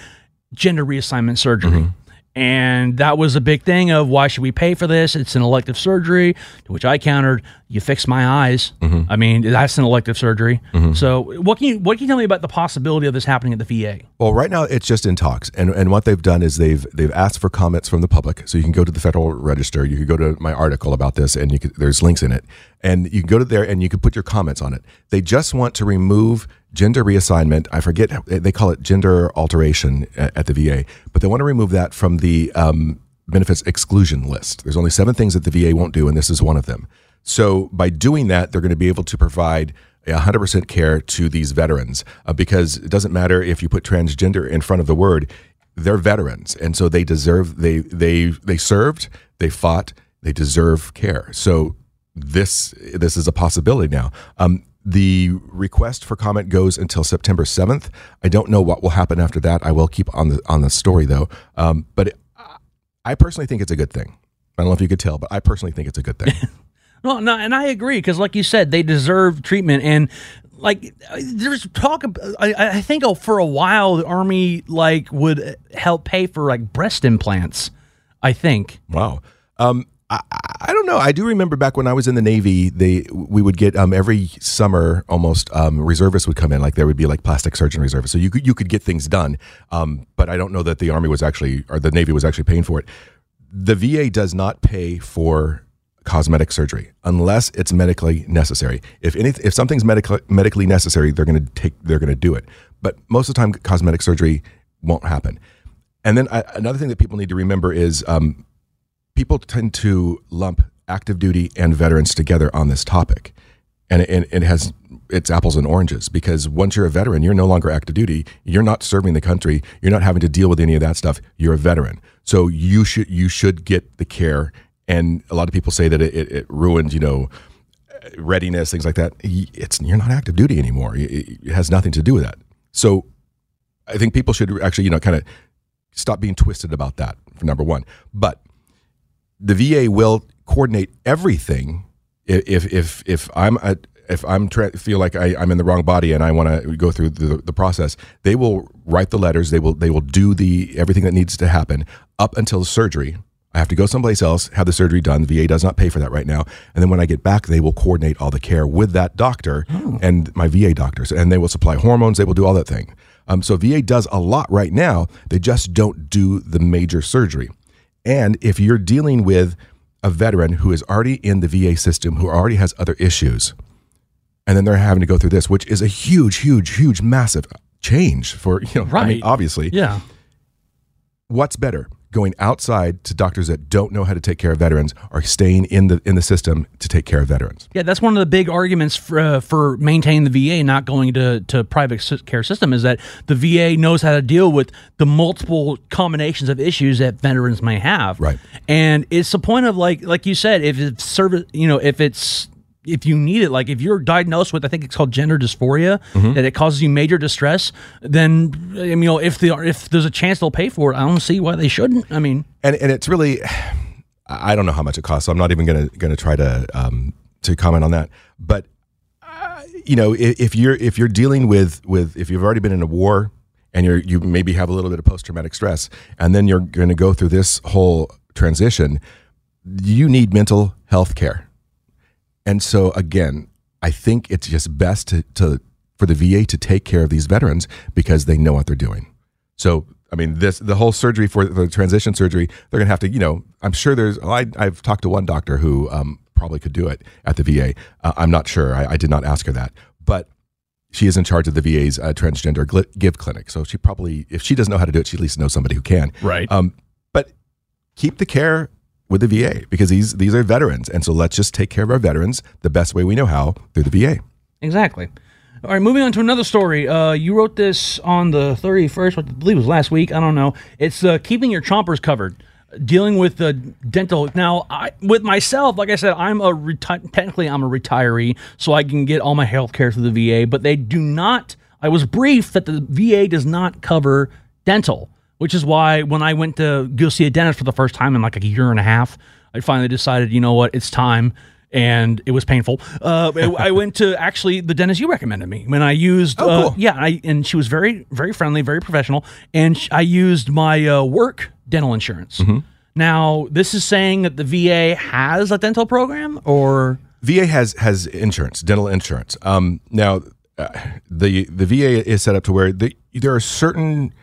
gender reassignment surgery. And that was a big thing of why should we pay for this? It's an elective surgery, to which I countered, you fix my eyes. Mm-hmm. I mean, that's an elective surgery. Mm-hmm. So what can you what can you tell me about the possibility of this happening at the VA? Well, right now it's just in talks, and and what they've done is they've they've asked for comments from the public. So you can go to the Federal Register, you can go to my article about this, and you can, there's links in it, and you can go to there and you can put your comments on it. They just want to remove gender reassignment. I forget they call it gender alteration at, the VA, but they want to remove that from the um, benefits exclusion list. There's only seven things that the VA won't do, and this is one of them. So by doing that, they're going to be able to provide 100% care to these veterans uh, because it doesn't matter if you put transgender in front of the word they're veterans and so they deserve they they they served they fought they deserve care so this this is a possibility now um, the request for comment goes until September 7th. I don't know what will happen after that. I will keep on the on the story though. Um, but it, I personally think it's a good thing. I don't know if you could tell, but I personally think it's a good thing. No, no, and I agree because, like you said, they deserve treatment. And like, there's talk. I, I think for a while the army like would help pay for like breast implants. I think. Wow. Um, I, I don't know. I do remember back when I was in the Navy, they we would get um, every summer almost um, reservists would come in. Like there would be like plastic surgeon reservists, so you could you could get things done. Um, but I don't know that the Army was actually or the Navy was actually paying for it. The VA does not pay for cosmetic surgery unless it's medically necessary. If any if something's medically medically necessary, they're going to take they're going to do it. But most of the time, cosmetic surgery won't happen. And then I, another thing that people need to remember is um, people tend to lump active duty and veterans together on this topic. And it, it has it's apples and oranges because once you're a veteran, you're no longer active duty. You're not serving the country. You're not having to deal with any of that stuff. You're a veteran, so you should you should get the care. And a lot of people say that it, it, it ruined, you know, readiness, things like that. It's you're not active duty anymore. It, it has nothing to do with that. So I think people should actually, you know, kind of stop being twisted about that for number one. But the VA will coordinate everything. If if if I'm a, if I'm tra- feel like I, I'm in the wrong body and I want to go through the, the process, they will write the letters. They will they will do the everything that needs to happen up until the surgery. I have to go someplace else, have the surgery done. The VA does not pay for that right now. And then when I get back, they will coordinate all the care with that doctor and my VA doctors, and they will supply hormones. They will do all that thing. Um, so VA does a lot right now. They just don't do the major surgery. And if you're dealing with a veteran who is already in the VA system, who already has other issues, and then they're having to go through this, which is a huge, huge, huge, massive change for you know. right. I mean, obviously, Yeah. what's better going outside to doctors that don't know how to take care of veterans are staying in the in the system to take care of veterans Yeah, that's one of the big arguments for, uh, for maintaining the VA not going to, to private care system is that the VA knows how to deal with the multiple combinations of issues that veterans may have. Right. And it's the point of like like you said, if it's service, you know, if it's if you need it, like if you're diagnosed with, I think it's called gender dysphoria, that it causes you major distress, then you know, if the if there's a chance they'll pay for it, I don't see why they shouldn't. I mean, and and it's really I don't know how much it costs so I'm not even gonna gonna try to um to comment on that. But uh, you know if, if you're if you're dealing with with if you've already been in a war and you're you maybe have a little bit of post traumatic stress and then you're going to go through this whole transition you need mental health care and so again I think it's just best to, to for the VA to take care of these veterans because they know what they're doing so I mean, this the whole surgery for the transition surgery, they're gonna have to, you know, I'm sure there's. I, I've talked to one doctor who um, probably could do it at the VA. Uh, I'm not sure. I, I did not ask her that, but she is in charge of the VA's uh, transgender gl- give clinic. So she probably, if she doesn't know how to do it, she at least knows somebody who can. Right. Um, but keep the care with the VA because these these are veterans, and so let's just take care of our veterans the best way we know how through the VA. Exactly. All right, moving on to another story. Uh, you wrote this on the 31st, I believe it was last week. I don't know. It's uh, keeping your chompers covered, dealing with the dental. Now, I, with myself, like I said, I'm a reti- technically I'm a retiree, so I can get all my health care through the VA. But they do not. I was briefed that the VA does not cover dental, which is why when I went to go see a dentist for the first time in like a year and a half, I finally decided, you know what, it's time and it was painful. Uh, I went to actually the dentist you recommended me when I used. Oh, uh, cool. yeah, I, and she was very, very friendly, very professional, and sh- I used my uh, work dental insurance. Mm-hmm. Now, this is saying that the VA has a dental program, or VA has has insurance, dental insurance. Um, now, uh, the the VA is set up to where the, there are certain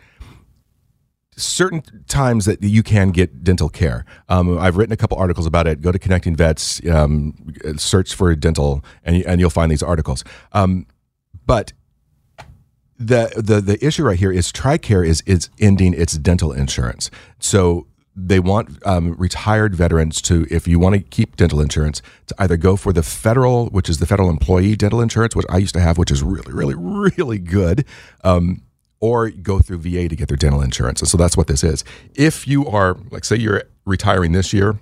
certain times that you can get dental care. Um, I've written a couple articles about it. Go to Connecting Vets, um, search for dental, and and you'll find these articles. Um, but the the the issue right here is TRICARE is is ending its dental insurance. So they want um, retired veterans to, if you want to keep dental insurance, to either go for the federal, which is the federal employee dental insurance, which I used to have, which is really, really, really good, um, or go through VA to get their dental insurance. And so that's what this is. If you are, like, say you're retiring this year,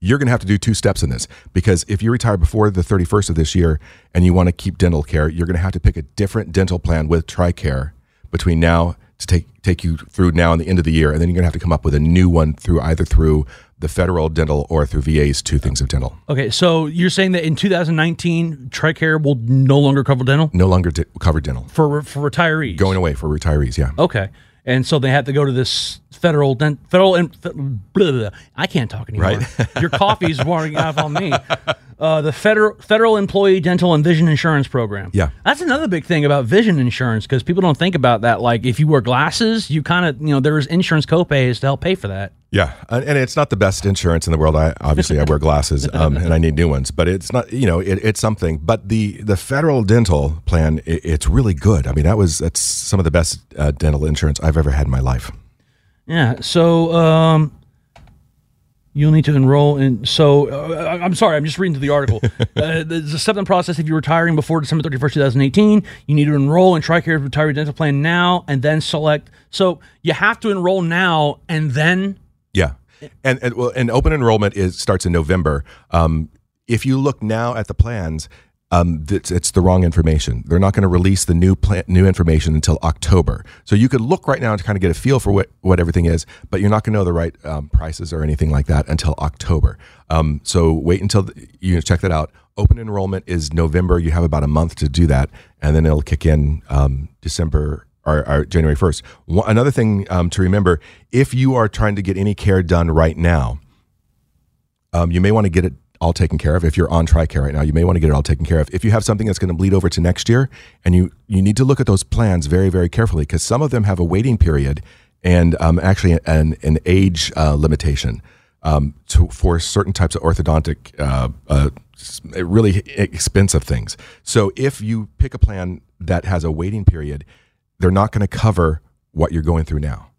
you're going to have to do two steps in this because if you retire before the 31st of this year and you want to keep dental care, you're going to have to pick a different dental plan with TRICARE between now to take take you through now and the end of the year, and then you're going to have to come up with a new one through either through the federal dental or through VA's two things of dental. okay, so you're saying that in 2019, TRICARE will no longer cover dental No longer covered dental. for for retirees. Going away for retirees, yeah. Okay. And so they have to go to this federal, dent, federal, blah, blah, blah. I can't talk anymore. Right. Your coffee's wearing off on me. Uh, the federal federal employee dental and vision insurance program. Yeah. that's another big thing about vision insurance because people don't think about that. Like if you wear glasses, you kind of you know there's insurance copays to help pay for that. Yeah, and, and it's not the best insurance in the world. I obviously I wear glasses, um, and I need new ones. But it's not, you know, it, it's something. But the the federal dental plan, it, it's really good. I mean, that was that's some of the best uh, dental insurance I've ever had in my life. Yeah. So um, you'll need to enroll in. So uh, I'm sorry, I'm just reading through the article. uh, there's a seven process. If you're retiring before December 31st, 2018, you need to enroll in TRICARE retiree dental plan now, and then select. So you have to enroll now, and then Yeah, and and well, and open enrollment is starts in November. Um, if you look now at the plans, um, it's, it's the wrong information. They're not going to release the new plan, new information until October. So you could look right now to kind of get a feel for what, what everything is, but you're not going to know the right um, prices or anything like that until October. Um, so wait until the, you check that out. Open enrollment is November. You have about a month to do that, and then it'll kick in um, December or, January 1st. One, another thing um, to remember if you are trying to get any care done right now, um, you may want to get it all taken care of. If you're on TRICARE right now, you may want to get it all taken care of. If you have something that's going to bleed over to next year, and you you need to look at those plans very very carefully because some of them have a waiting period and um, actually an an age uh, limitation um, to, for certain types of orthodontic. Uh, uh, really expensive things. So if you pick a plan that has a waiting period, they're not going to cover what you're going through now.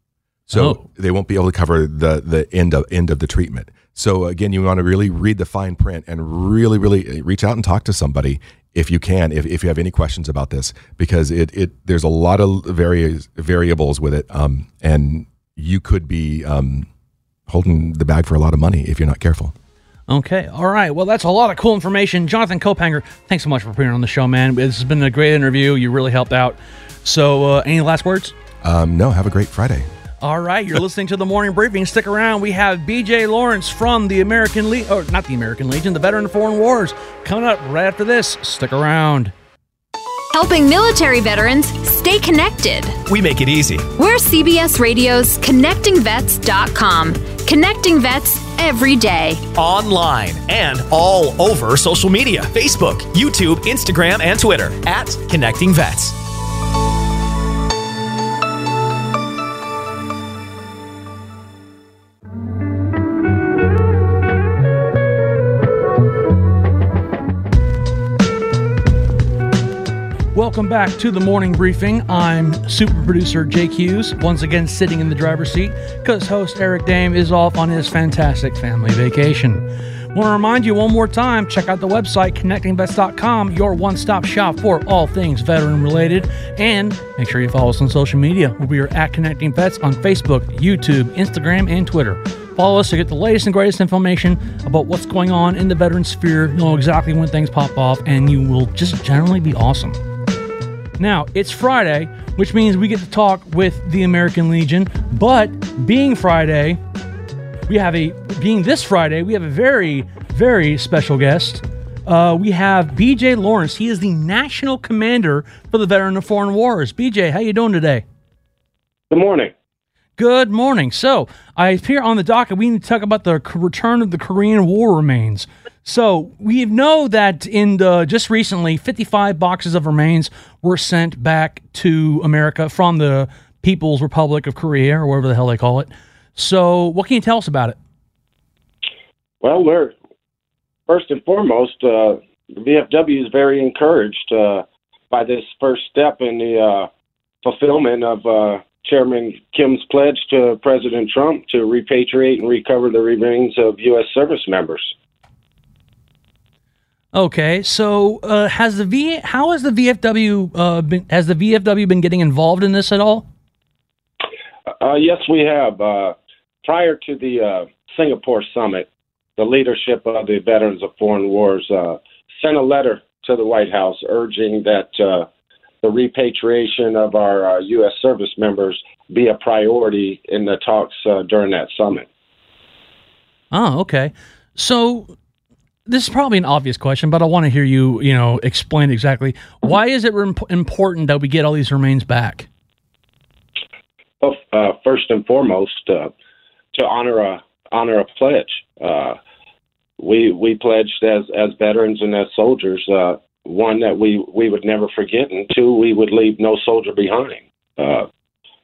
So oh. they won't be able to cover the the end of end of the treatment. So again, you want to really read the fine print and really, really reach out and talk to somebody if you can, if, if you have any questions about this, because it, it there's a lot of various variables with it, um, and you could be um, holding the bag for a lot of money if you're not careful. Okay, all right. Well, that's a lot of cool information. Jonathan Kaupanger, thanks so much for being on the show, man. This has been a great interview. You really helped out. So, uh, any last words? Um, no, have a great Friday. All right, you're listening to the morning briefing. Stick around. We have BJ Lawrence from the American Legion, or not the American Legion, the Veteran of Foreign Wars, coming up right after this. Stick around. Helping military veterans stay connected. We make it easy. We're CBS Radio's ConnectingVets.com. Connecting vets every day. Online and all over social media Facebook, YouTube, Instagram, and Twitter at Connecting Vets. Welcome back to the morning briefing. I'm super producer Jake Hughes, once again sitting in the driver's seat because host Eric Dehm is off on his fantastic family vacation. Want to remind you one more time check out the website connectingvets.com, your one stop shop for all things veteran related. And make sure you follow us on social media. We are at Connecting Vets on Facebook, YouTube, Instagram, and Twitter. Follow us to get the latest and greatest information about what's going on in the veteran sphere. You know exactly when things pop off, and you will just generally be awesome. Now, it's Friday, which means we get to talk with the American Legion, but being Friday, we have a being this Friday, we have a very very special guest. Uh, we have BJ Lawrence. He is the national commander for the Veteran of Foreign Wars. BJ, how you doing today? Good morning. Good morning. So I appear on the docket. We need to talk about the return of the Korean War remains. So we know that in the just recently, 55 boxes of remains were sent back to America from the People's Republic of Korea, or whatever the hell they call it. So, what can you tell us about it? Well, we're first and foremost, uh, the VFW is very encouraged uh, by this first step in the uh, fulfillment of uh, Chairman Kim's pledge to President Trump to repatriate and recover the remains of U.S. service members. Okay, so uh, has the V how has the VFW uh, been has the VFW been getting involved in this at all? Uh, yes, we have. Uh, prior to the uh, Singapore summit, the leadership of the Veterans of Foreign Wars uh, sent a letter to the White House urging that the repatriation of our U.S. service members be a priority in the talks during that summit. Oh, okay. So this is probably an obvious question, but I want to hear you, you know, explain exactly why is it important that we get all these remains back? Well, uh, first and foremost, uh, to honor a honor a pledge. Uh, we we pledged as as veterans and as soldiers, uh, one that we we would never forget, and two we would leave no soldier behind. Uh,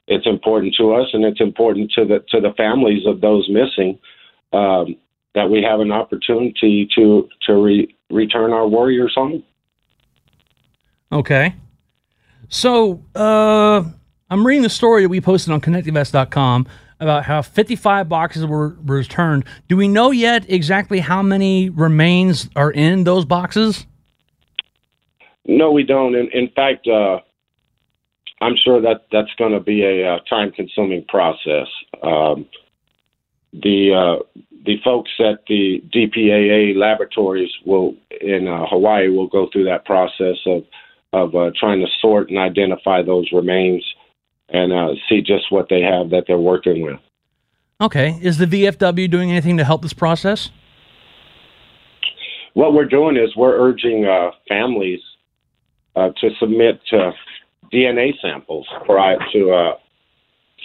it's important to us, and it's important to the to the families of those missing. Um, that we have an opportunity to to re, return our warriors home. Okay, so uh, I'm reading the story that we posted on ConnectingVets.com about how 55 boxes were returned. Do we know yet exactly how many remains are in those boxes? No, we don't. In, in fact, uh, I'm sure that that's going to be a, uh, time-consuming process. Um, the uh, the folks at the DPAA laboratories will in uh, Hawaii will go through that process of of uh, trying to sort and identify those remains and uh, see just what they have that they're working with. Okay. Is the VFW doing anything to help this process? What we're doing is we're urging uh, families uh, to submit uh, DNA samples for to uh,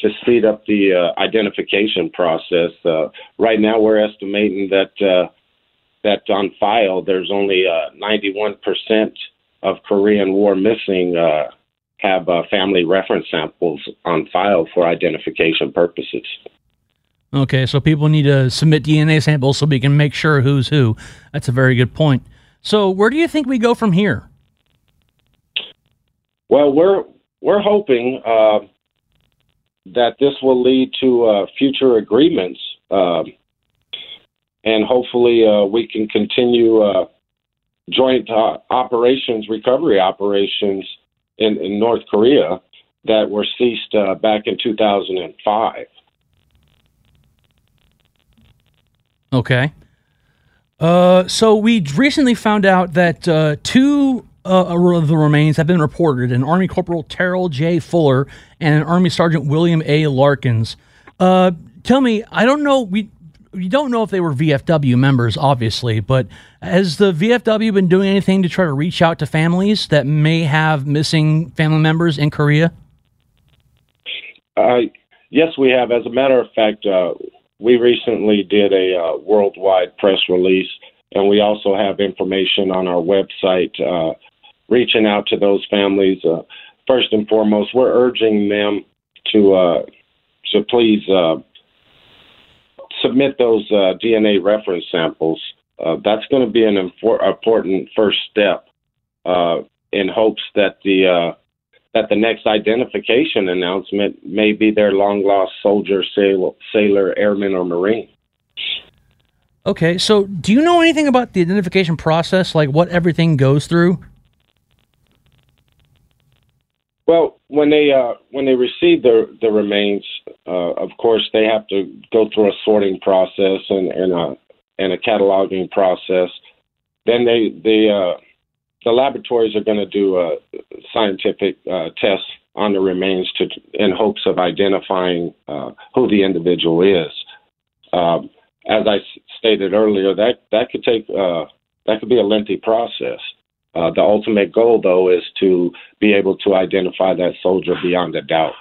to speed up the uh, identification process. Uh, right now, we're estimating that that on file there's only 91 percent of Korean War missing have family reference samples on file for identification purposes. Okay, so people need to submit DNA samples so we can make sure who's who. That's a very good point. So, where do you think we go from here? Well, we're we're hoping uh, that this will lead to uh, future agreements, uh, and hopefully uh, we can continue uh, joint uh, operations, recovery operations in, in, North Korea that were ceased back in 2005. Okay. Uh, so we recently found out that uh, two uh, of the remains have been reported: an Army Corporal Terrell J. Fuller and an Army Sergeant William A. Larkins. Uh, tell me, I don't know. We we don't know if they were VFW members, obviously, but has the VFW been doing anything to try to reach out to families that may have missing family members in Korea? Uh, yes, we have. As a matter of fact, uh, we recently did a uh, worldwide press release, and we also have information on our website uh, reaching out to those families. Uh, first and foremost, we're urging them to uh, to please uh, submit those uh, DNA reference samples. that's going to be an infor- important first step in hopes that the that the next identification announcement may be their long lost soldier, sailor, sailor, airman, or marine. Okay, so do you know anything about the identification process, like what everything goes through? Well, when they uh, when they receive the the remains, uh, of course they have to go through a sorting process and and a and a cataloging process. Then they they uh, the laboratories are going to do a scientific uh, tests on the remains to in hopes of identifying uh, who the individual is. Um, as I stated earlier, that that could take uh, that could be a lengthy process. Uh, the ultimate goal, though, is to be able to identify that soldier beyond a doubt.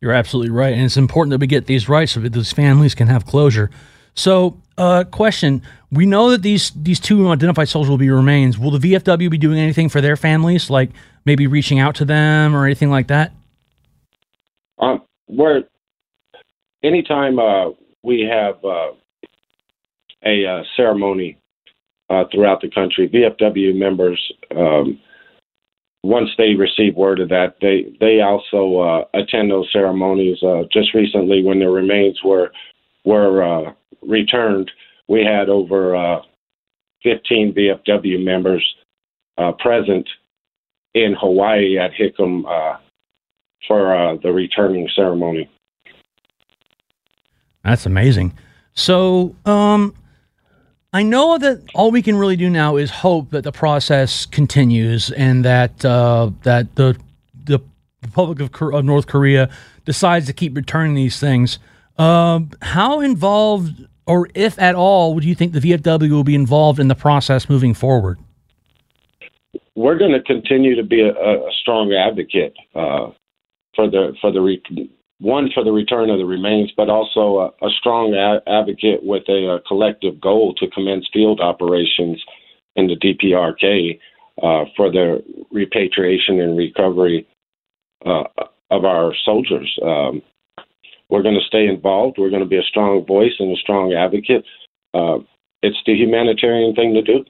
You're absolutely right, and it's important that we get these right so that these families can have closure. So, uh, question: We know that these these two identified soldiers will be remains. Will the VFW be doing anything for their families, like maybe reaching out to them or anything like that? Um, where anytime uh, we have uh, a uh, ceremony uh, throughout the country, VFW members, um, once they receive word of that, they they also uh, attend those ceremonies. Uh, just recently, when the remains were were returned, we had over uh, 15 VFW members uh, present in Hawaii at Hickam uh, for uh, the returning ceremony. That's amazing. So, um, I know that all we can really do now is hope that the process continues and that uh, that the the Republic of, of North Korea decides to keep returning these things. Um, how involved, or if at all, would you think the VFW will be involved in the process moving forward? We're going to continue to be a, a strong advocate uh, for the for the re- one for the return of the remains, but also a, a strong a- advocate with a, a, collective goal to commence field operations in the DPRK uh, for the repatriation and recovery uh, of our soldiers. Um, we're going to stay involved. We're going to be a strong voice and a strong advocate. Uh, it's the humanitarian thing to do.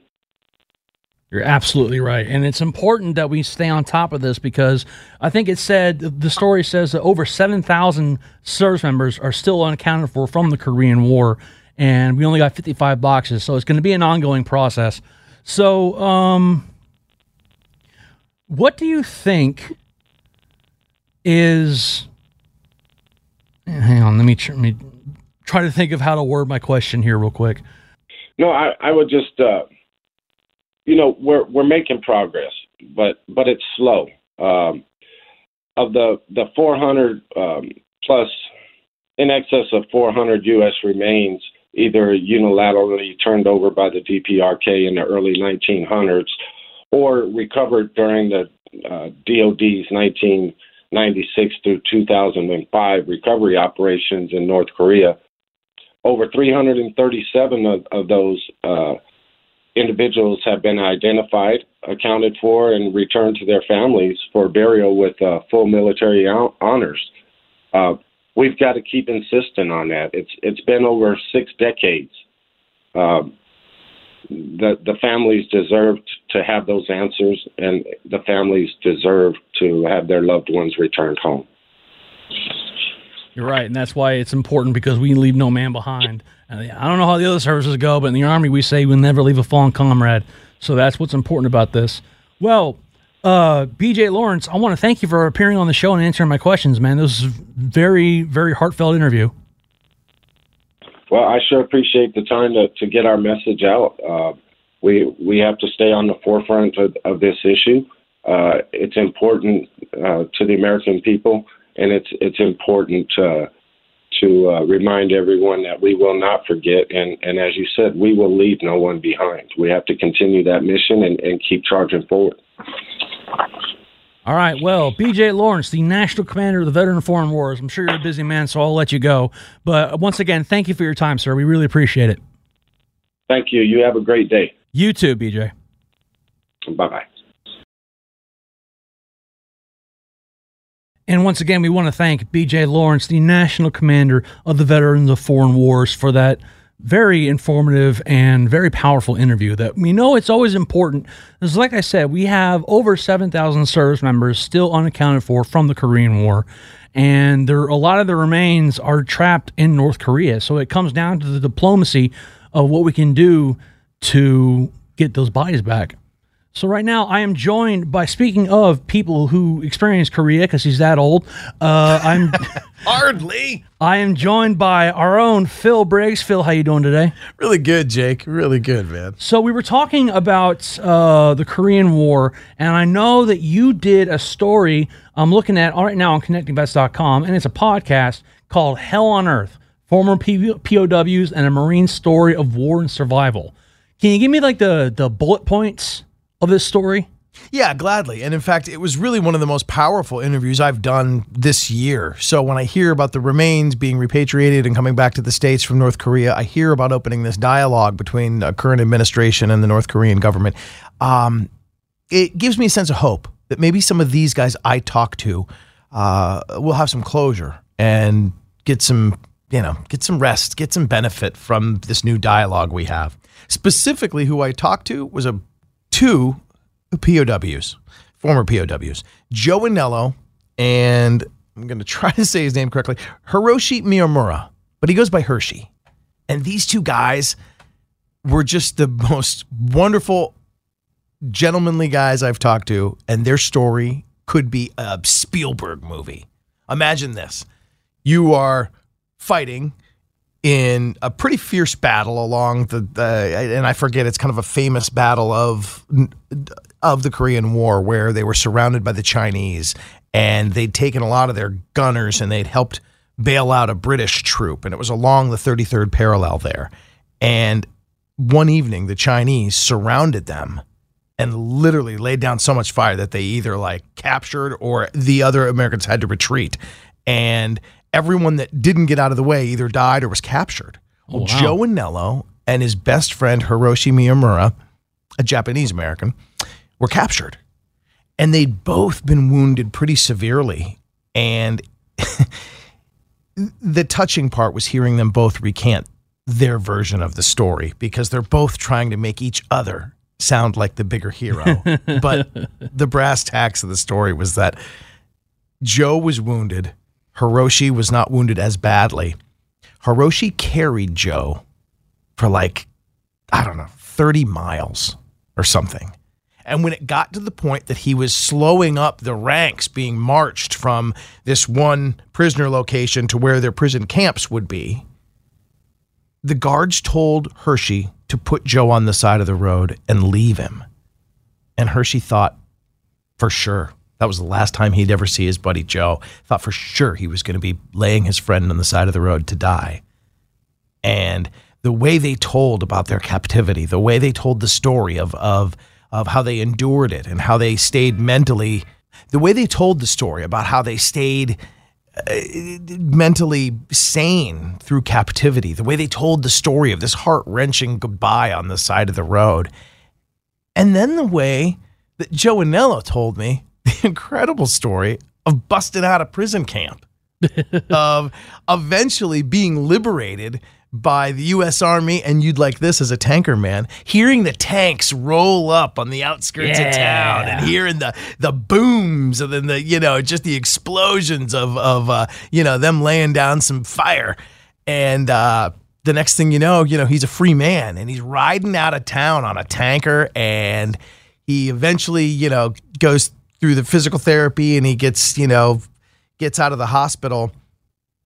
You're absolutely right. And it's important that we stay on top of this because I think it said the story says that over 7,000 service members are still unaccounted for from the Korean War. And we only got 55 boxes. So it's going to be an ongoing process. So, um, what do you think is hang on, let me, let me try to think of how to word my question here real quick. No, I, I would just, uh, you know, we're we're making progress, but but it's slow. Um, of the the 400 um, plus, in excess of 400 U.S. remains either unilaterally turned over by the DPRK in the early 1900s or recovered during the uh, DoD's 1996 through 2005 recovery operations in North Korea. Over 337 of, of those uh, individuals have been identified, accounted for, and returned to their families for burial with uh, full military honors. Uh, we've got to keep insisting on that. It's it's been over six decades. Uh, the the families deserve to have those answers, and the families deserve to have their loved ones returned home. You're right, and that's why it's important because we leave no man behind. And I don't know how the other services go, but in the Army we say we'll never leave a fallen comrade. So that's what's important about this. Well, uh, BJ Lawrence, I want to thank you for appearing on the show and answering my questions, man. This a very, very heartfelt interview. Well, I sure appreciate the time to, to get our message out. Uh, we we have to stay on the forefront of, of this issue. Uh, it's important uh, to the American people, and it's it's important to to uh, remind everyone that we will not forget. And, and as you said, we will leave no one behind. We have to continue that mission and, and keep charging forward. All right. Well, BJ Lawrence, the National Commander of the Veteran Foreign Wars. I'm sure you're a busy man, so I'll let you go. But once again, thank you for your time, sir. We really appreciate it. Thank you. You have a great day. You too, BJ. Bye bye. And once again, we want to thank BJ Lawrence, the National Commander of the Veterans of Foreign Wars, for that very informative and very powerful interview that we know it's always important. Because, like I said, we have over 7,000 service members still unaccounted for from the Korean War. And there, a lot of the remains are trapped in North Korea. So it comes down to the diplomacy of what we can do to get those bodies back. So right now, I am joined by speaking of people who experienced Korea because he's that old. Uh, I'm hardly. I am joined by our own Phil Briggs. Phil, how you doing today? Really good, Jake. Really good, man. So we were talking about uh, the Korean War, and I know that you did a story. I'm looking at right now on ConnectingVets.com, and it's a podcast called "Hell on Earth: Former POWs and a Marine Story of War and Survival." Can you give me like the the bullet points? Of this story? Yeah, gladly. And in fact, it was really one of the most powerful interviews I've done this year. So when I hear about the remains being repatriated and coming back to the States from North Korea, I hear about opening this dialogue between the current administration and the North Korean government. Um, it gives me a sense of hope that maybe some of these guys I talk to uh, will have some closure and get some, you know, get some rest, get some benefit from this new dialogue we have. Specifically, who I talked to was a two POWs, former POWs, Joe Anello and I'm going to try to say his name correctly, Hiroshi Miyamura, but he goes by Hershey. And these two guys were just the most wonderful, gentlemanly guys I've talked to, and their story could be a Spielberg movie. Imagine this you are fighting in a pretty fierce battle along the, and I forget it's kind of a famous battle of of the Korean War where they were surrounded by the Chinese and they'd taken a lot of their gunners and they'd helped bail out a British troop. And it was along the 33rd parallel there. And one evening the Chinese surrounded them and literally laid down so much fire that they either like captured or the other Americans had to retreat. And everyone that didn't get out of the way either died or was captured. Well, oh, wow. Joe Anello and his best friend Hiroshi Miyamura, a Japanese American, were captured. And they'd both been wounded pretty severely. And the touching part was hearing them both recant their version of the story because they're both trying to make each other sound like the bigger hero. but the brass tacks of the story was that Joe was wounded Hiroshi was not wounded as badly. Hiroshi carried Joe for like, I don't know, 30 miles or something. And when it got to the point that he was slowing up the ranks being marched from this one prisoner location to where their prison camps would be, the guards told Hershey to put Joe on the side of the road and leave him. And Hershey thought for sure that was the last time he'd ever see his buddy Joe. Thought for sure he was going to be laying his friend on the side of the road to die. And the way they told about their captivity, the way they told the story of of of how they endured it and how they stayed mentally, the way they told the story about how they stayed uh, mentally sane through captivity, the way they told the story of this heart wrenching goodbye on the side of the road, and then the way that Joe Anello told me the incredible story of busting out of prison camp, of eventually being liberated by the U.S. Army, and you'd like this as a tanker man, hearing the tanks roll up on the outskirts of town, and hearing the the booms, and then the you know just the explosions of of uh, you know them laying down some fire, and uh, the next thing you know, you know he's a free man, and he's riding out of town on a tanker, and he eventually you know goes through the physical therapy, and he gets you know gets out of the hospital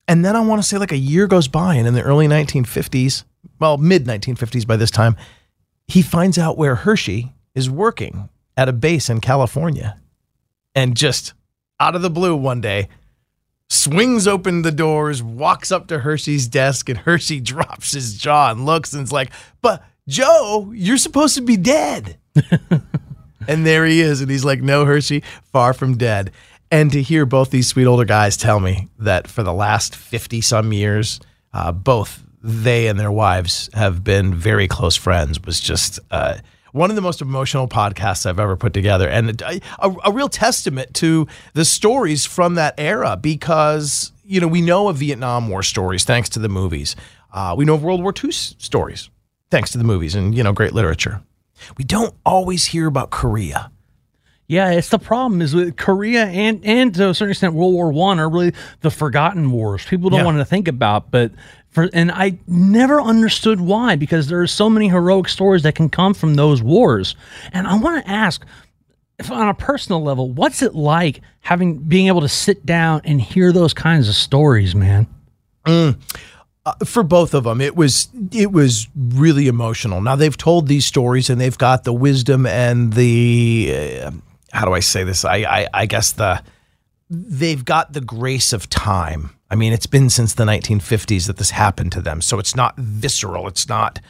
and then I want to say like a year goes by, and in the early 1950s, well, mid 1950s by this time, he finds out where Hershey is working at a base in California. And just out of the blue one day, swings open the doors, walks up to Hershey's desk, and Hershey drops his jaw and looks and is like, But Joe, you're supposed to be dead. and there he is. And he's like, No, Hershey, far from dead. And to hear both these sweet older guys tell me that for the last 50 some years, uh, both they and their wives have been very close friends was just uh, one of the most emotional podcasts I've ever put together. And a, a, a real testament to the stories from that era because, you know, we know of Vietnam War stories thanks to the movies. Uh, we know of World War II s- stories thanks to the movies and, you know, great literature. We don't always hear about Korea. Yeah, it's the problem is with Korea and and to a certain extent World War One are really the forgotten wars. People don't Yeah. want to think about, but for and I never understood why because there are so many heroic stories that can come from those wars. And I want to ask, if on a personal level, what's it like having being able to sit down and hear those kinds of stories, man? Mm. Uh, for both of them, it was it was really emotional. Now they've told these stories and they've got the wisdom and the uh, how do I say this? I, I I guess the they've got the grace of time. I mean, it's been since the 1950s that this happened to them, so it's not visceral. It's not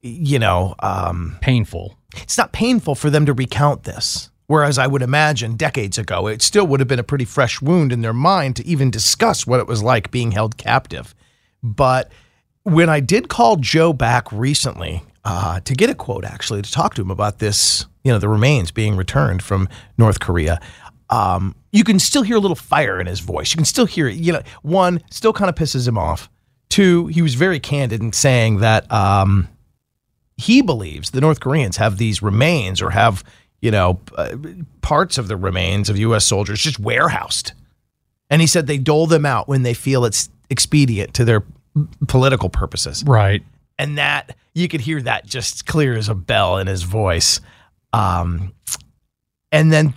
you know um, painful. It's not painful for them to recount this. Whereas I would imagine decades ago, it still would have been a pretty fresh wound in their mind to even discuss what it was like being held captive. But when I did call Joe back recently uh, to get a quote, actually, to talk to him about this, you know, the remains being returned from North Korea, um, you can still hear a little fire in his voice. You can still hear it. You know, one, still kind of pisses him off. Two, he was very candid in saying that um, he believes the North Koreans have these remains or have, you know, uh, parts of the remains of U.S. soldiers just warehoused. And he said they dole them out when they feel it's expedient to their political purposes. Right. And that you could hear that just clear as a bell in his voice. Um, and then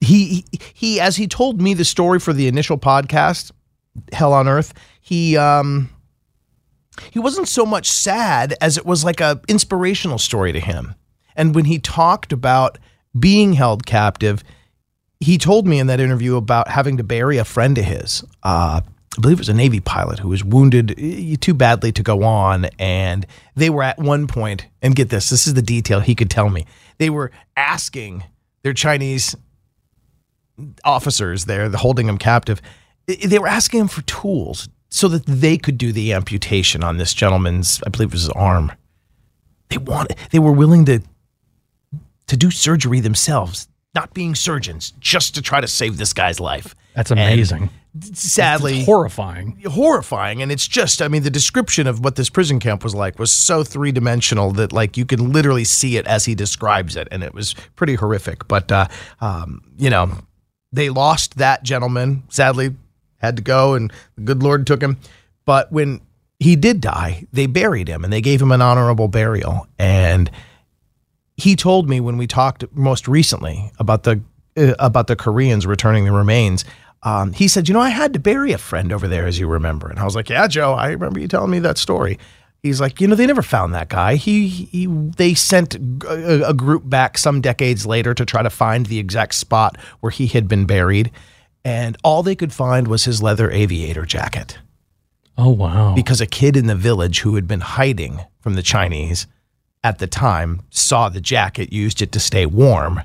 he, he he as he told me the story for the initial podcast, Hell on Earth, he um he wasn't so much sad as it was like a inspirational story to him. And when he talked about being held captive, he told me in that interview about having to bury a friend of his. Uh, I believe it was a Navy pilot who was wounded eh, too badly to go on. And they were at one point, and get this, this is the detail he could tell me. They were asking their Chinese officers there, the holding him captive, eh, they were asking him for tools so that they could do the amputation on this gentleman's, I believe it was his arm. They wanted, they were willing to to do surgery themselves, not being surgeons, just to try to save this guy's life. That's And amazing. Sadly, It's horrifying. horrifying. And it's just, I mean, the description of what this prison camp was like was so three dimensional that, like, you can literally see it as he describes it. And it was pretty horrific. But, uh, um, you know, they lost that gentleman, sadly, had to go, and the good Lord took him. But when he did die, they buried him and they gave him an honorable burial. And he told me when we talked most recently about the uh, about the Koreans returning the remains. Um, he said, "You know, I had to bury a friend over there, as you remember." And I was like, "Yeah, Joe, I remember you telling me that story." He's like, you know, they never found that guy. He, he they sent a, a group back some decades later to try to find the exact spot where he had been buried, and all they could find was his leather aviator jacket. Oh wow! Because a kid in the village who had been hiding from the Chinese at the time saw the jacket, used it to stay warm,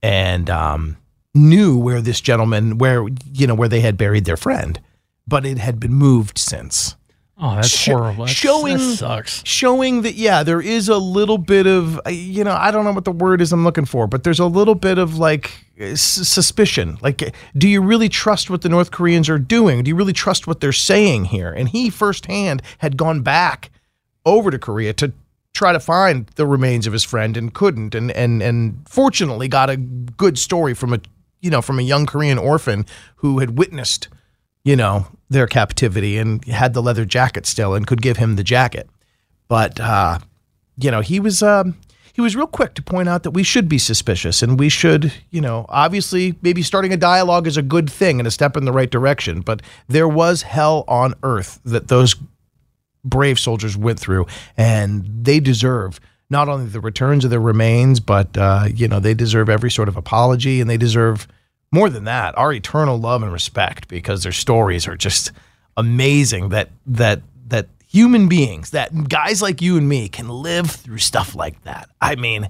and um, knew where this gentleman, where you know, where they had buried their friend, but it had been moved since. Oh, that's Sh- horrible. That's, showing that sucks. showing that yeah there is a little bit of uh, you know i don't know what the word is i'm looking for but there's a little bit of like s- suspicion like do you really trust what the north koreans are doing do you really trust what they're saying here and he firsthand had gone back over to korea to try to find the remains of his friend and couldn't and and and fortunately got a good story from a you know from a young korean orphan who had witnessed you know, their captivity and had the leather jacket still and could give him the jacket. But uh, you know, he was um, he was real quick to point out that we should be suspicious and we should, you know, obviously maybe starting a dialogue is a good thing and a step in the right direction. But there was hell on earth that those brave soldiers went through, and they deserve not only the returns of their remains, but uh, you know, they deserve every sort of apology and they deserve more than that, our eternal love and respect because their stories are just amazing that that that human beings, that guys like you and me can live through stuff like that. I mean,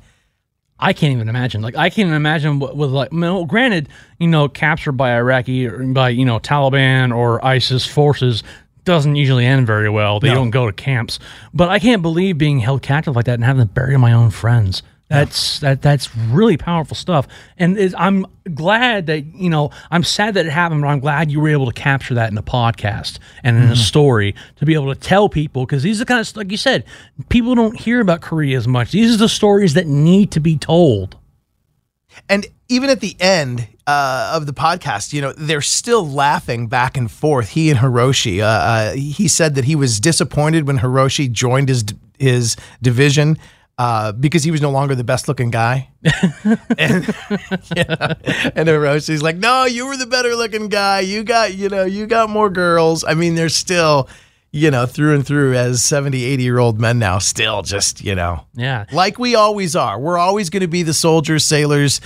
I can't even imagine. Like I can't even imagine what with like. No, granted, you know, captured by Iraqi or by you know Taliban or ISIS forces doesn't usually end very well. They No. don't go to camps. But I can't believe being held captive like that and having to bury my own friends. That's that that's really powerful stuff. And is, I'm glad that you know I'm sad that it happened, but I'm glad you were able to capture that in a podcast and in a mm-hmm. story to be able to tell people because these are kind of like you said, people don't hear about Korea as much. These are the stories that need to be told. And even at the end uh, of the podcast, you know, they're still laughing back and forth. He and Hiroshi. Uh, uh, he said that he was disappointed when Hiroshi joined his his division uh, because he was no longer the best looking guy. and, yeah. and Hiroshi's like, "No, you were the better looking guy. You got, you know, you got more girls." I mean, they're still. You know, through and through, as 70, 80 year old men now, still just, you know, Yeah. like we always are. We're always going to be the soldiers, sailors,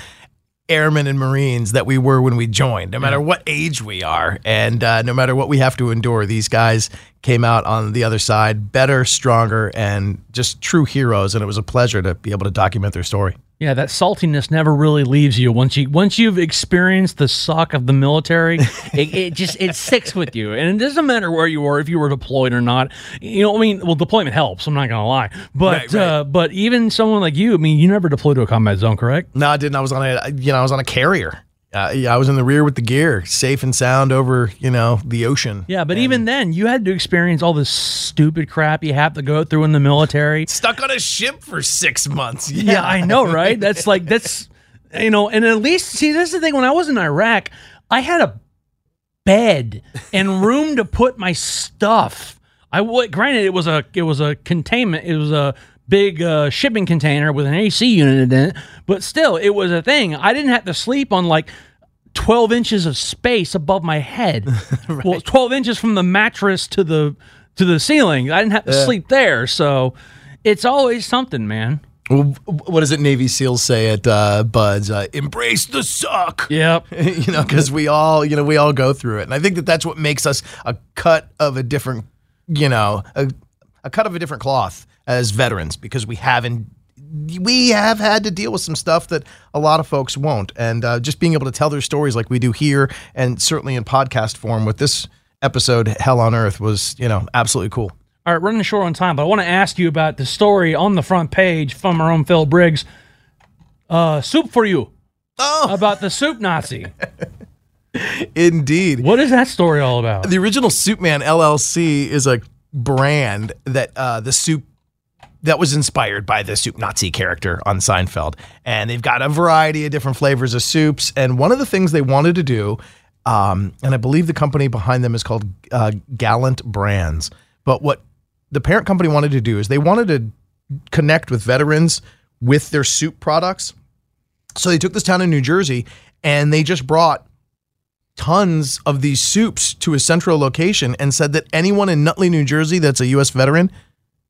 airmen, and marines that we were when we joined, no matter what age we are, and uh, no matter what we have to endure. These guys came out on the other side better, stronger, and just true heroes. And it was a pleasure to be able to document their story. Yeah, that saltiness never really leaves you once you once you've experienced the suck of the military. it, it just it sticks with you, and it doesn't matter where you were, if you were deployed or not. You know, I mean, well, deployment helps. I'm not gonna lie, but Right, right. Uh, but even someone like you, I mean, you never deployed to a combat zone, correct? No, I didn't. I was on a, you know, I was on a carrier. Uh, yeah, I was in the rear with the gear, safe and sound over, you know, the ocean. Yeah, but even then, you had to experience all this stupid crap you have to go through in the military. Stuck on a ship for six months. Yeah, I know, right? That's like that's you know, and at least see this is the thing. When I was in Iraq, I had a bed and room to put my stuff. I would granted it was a it was a containment. It was a big uh, shipping container with an AC unit in it, but still, it was a thing. I didn't have to sleep on like. 12 inches of space above my head. Well, 12 inches from the mattress to the to the ceiling. I didn't have to Yeah. sleep there. So it's always something, man. What does it Navy SEALs say at uh, BUD/S? Uh, Embrace the suck. Yep. you know, because we all, you know, we all go through it, and I think that that's what makes us a cut of a different, you know, a, a cut of a different cloth as veterans because we haven't. We have had to deal with some stuff that a lot of folks won't, and uh, just being able to tell their stories like we do here, and certainly in podcast form with this episode, "Hell on Earth," was you know absolutely cool. All right, running short on time, but I want to ask you about the story on the front page from our own Phil Briggs. Uh, soup for you. Oh, about the soup Nazi. Indeed. What is that story all about? The original Soup Man LLC is a brand that uh, the soup that was inspired by the soup Nazi character on Seinfeld, and they've got a variety of different flavors of soups. And one of the things they wanted to do, um, and I believe the company behind them is called uh, Gallant Brands. But what the parent company wanted to do is they wanted to connect with veterans with their soup products. So they took this town in New Jersey and they just brought tons of these soups to a central location and said that anyone in Nutley, New Jersey that's a U.S. veteran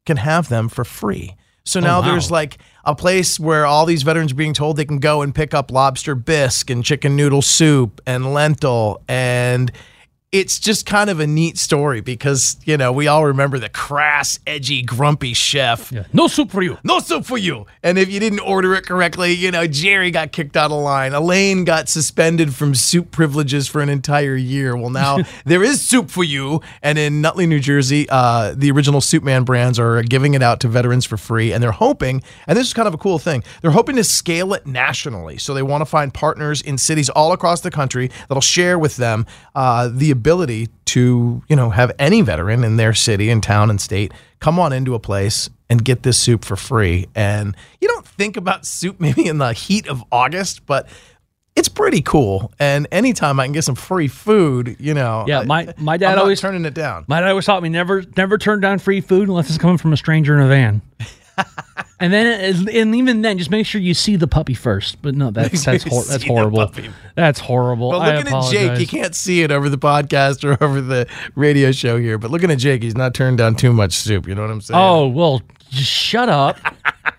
can have them for free. So oh, now Oh, wow. there's like a place where all these veterans are being told they can go and pick up lobster bisque and chicken noodle soup and lentil and it's just kind of a neat story because you know we all remember the crass, edgy, grumpy chef. Yeah. No soup for you. No soup for you. And if you didn't order it correctly, you know Jerry got kicked out of line. Elaine got suspended from soup privileges for an entire year. Well, now there is soup for you. And in Nutley, New Jersey, uh, the original Soup Man brands are giving it out to veterans for free. And they're hoping, and this is kind of a cool thing, they're hoping to scale it nationally. So they want to find partners in cities all across the country that'll share with them uh, the ability to, you know, have any veteran in their city and town and state come on into a place and get this soup for free. And you don't think about soup maybe in the heat of August, but it's pretty cool. And anytime I can get some free food, you know, Yeah, my my dad not always turning it down. My dad always taught me never never turn down free food unless it's coming from a stranger in a van. and then and even then, just make sure you see the puppy first. But no, that's that's hor- that's horrible. That's horrible. I looking at. Jake, you can't see it over the podcast or over the radio show here. But looking at Jake, he's not turned down too much soup. You know what I'm saying? Oh well, just shut up.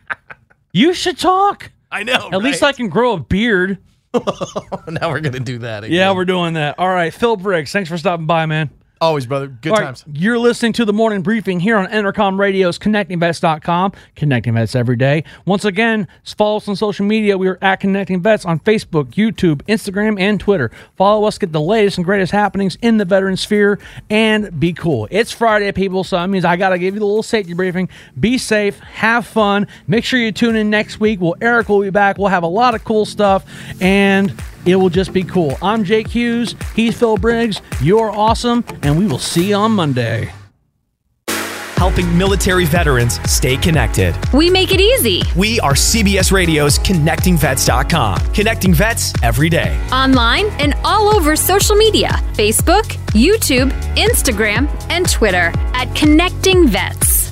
you should talk. I know. At least I can grow a beard. now we're gonna do that. Again. Yeah, we're doing that. All right, Phil Briggs, thanks for stopping by, man. Always, brother. Good All right, times. you're listening to the morning briefing here on Entercom Radio's ConnectingVets.com, connecting vets every day. Once again, follow us on social media. We are at Connecting Vets on Facebook, YouTube, Instagram, and Twitter. Follow us, get the latest and greatest happenings in the veteran sphere, and be cool. It's Friday, people, so that means I got to give you the little safety briefing. Be safe, have fun. Make sure you tune in next week. Well, Eric will be back. We'll have a lot of cool stuff, and it will just be cool. I'm Jake Hughes. He's Phil Briggs. You're awesome, and we will see you on Monday. Helping military veterans stay connected. We make it easy. We are CBS Radio's ConnectingVets.com. Connecting vets every day. Online and all over social media Facebook, YouTube, Instagram, and Twitter at Connecting Vets.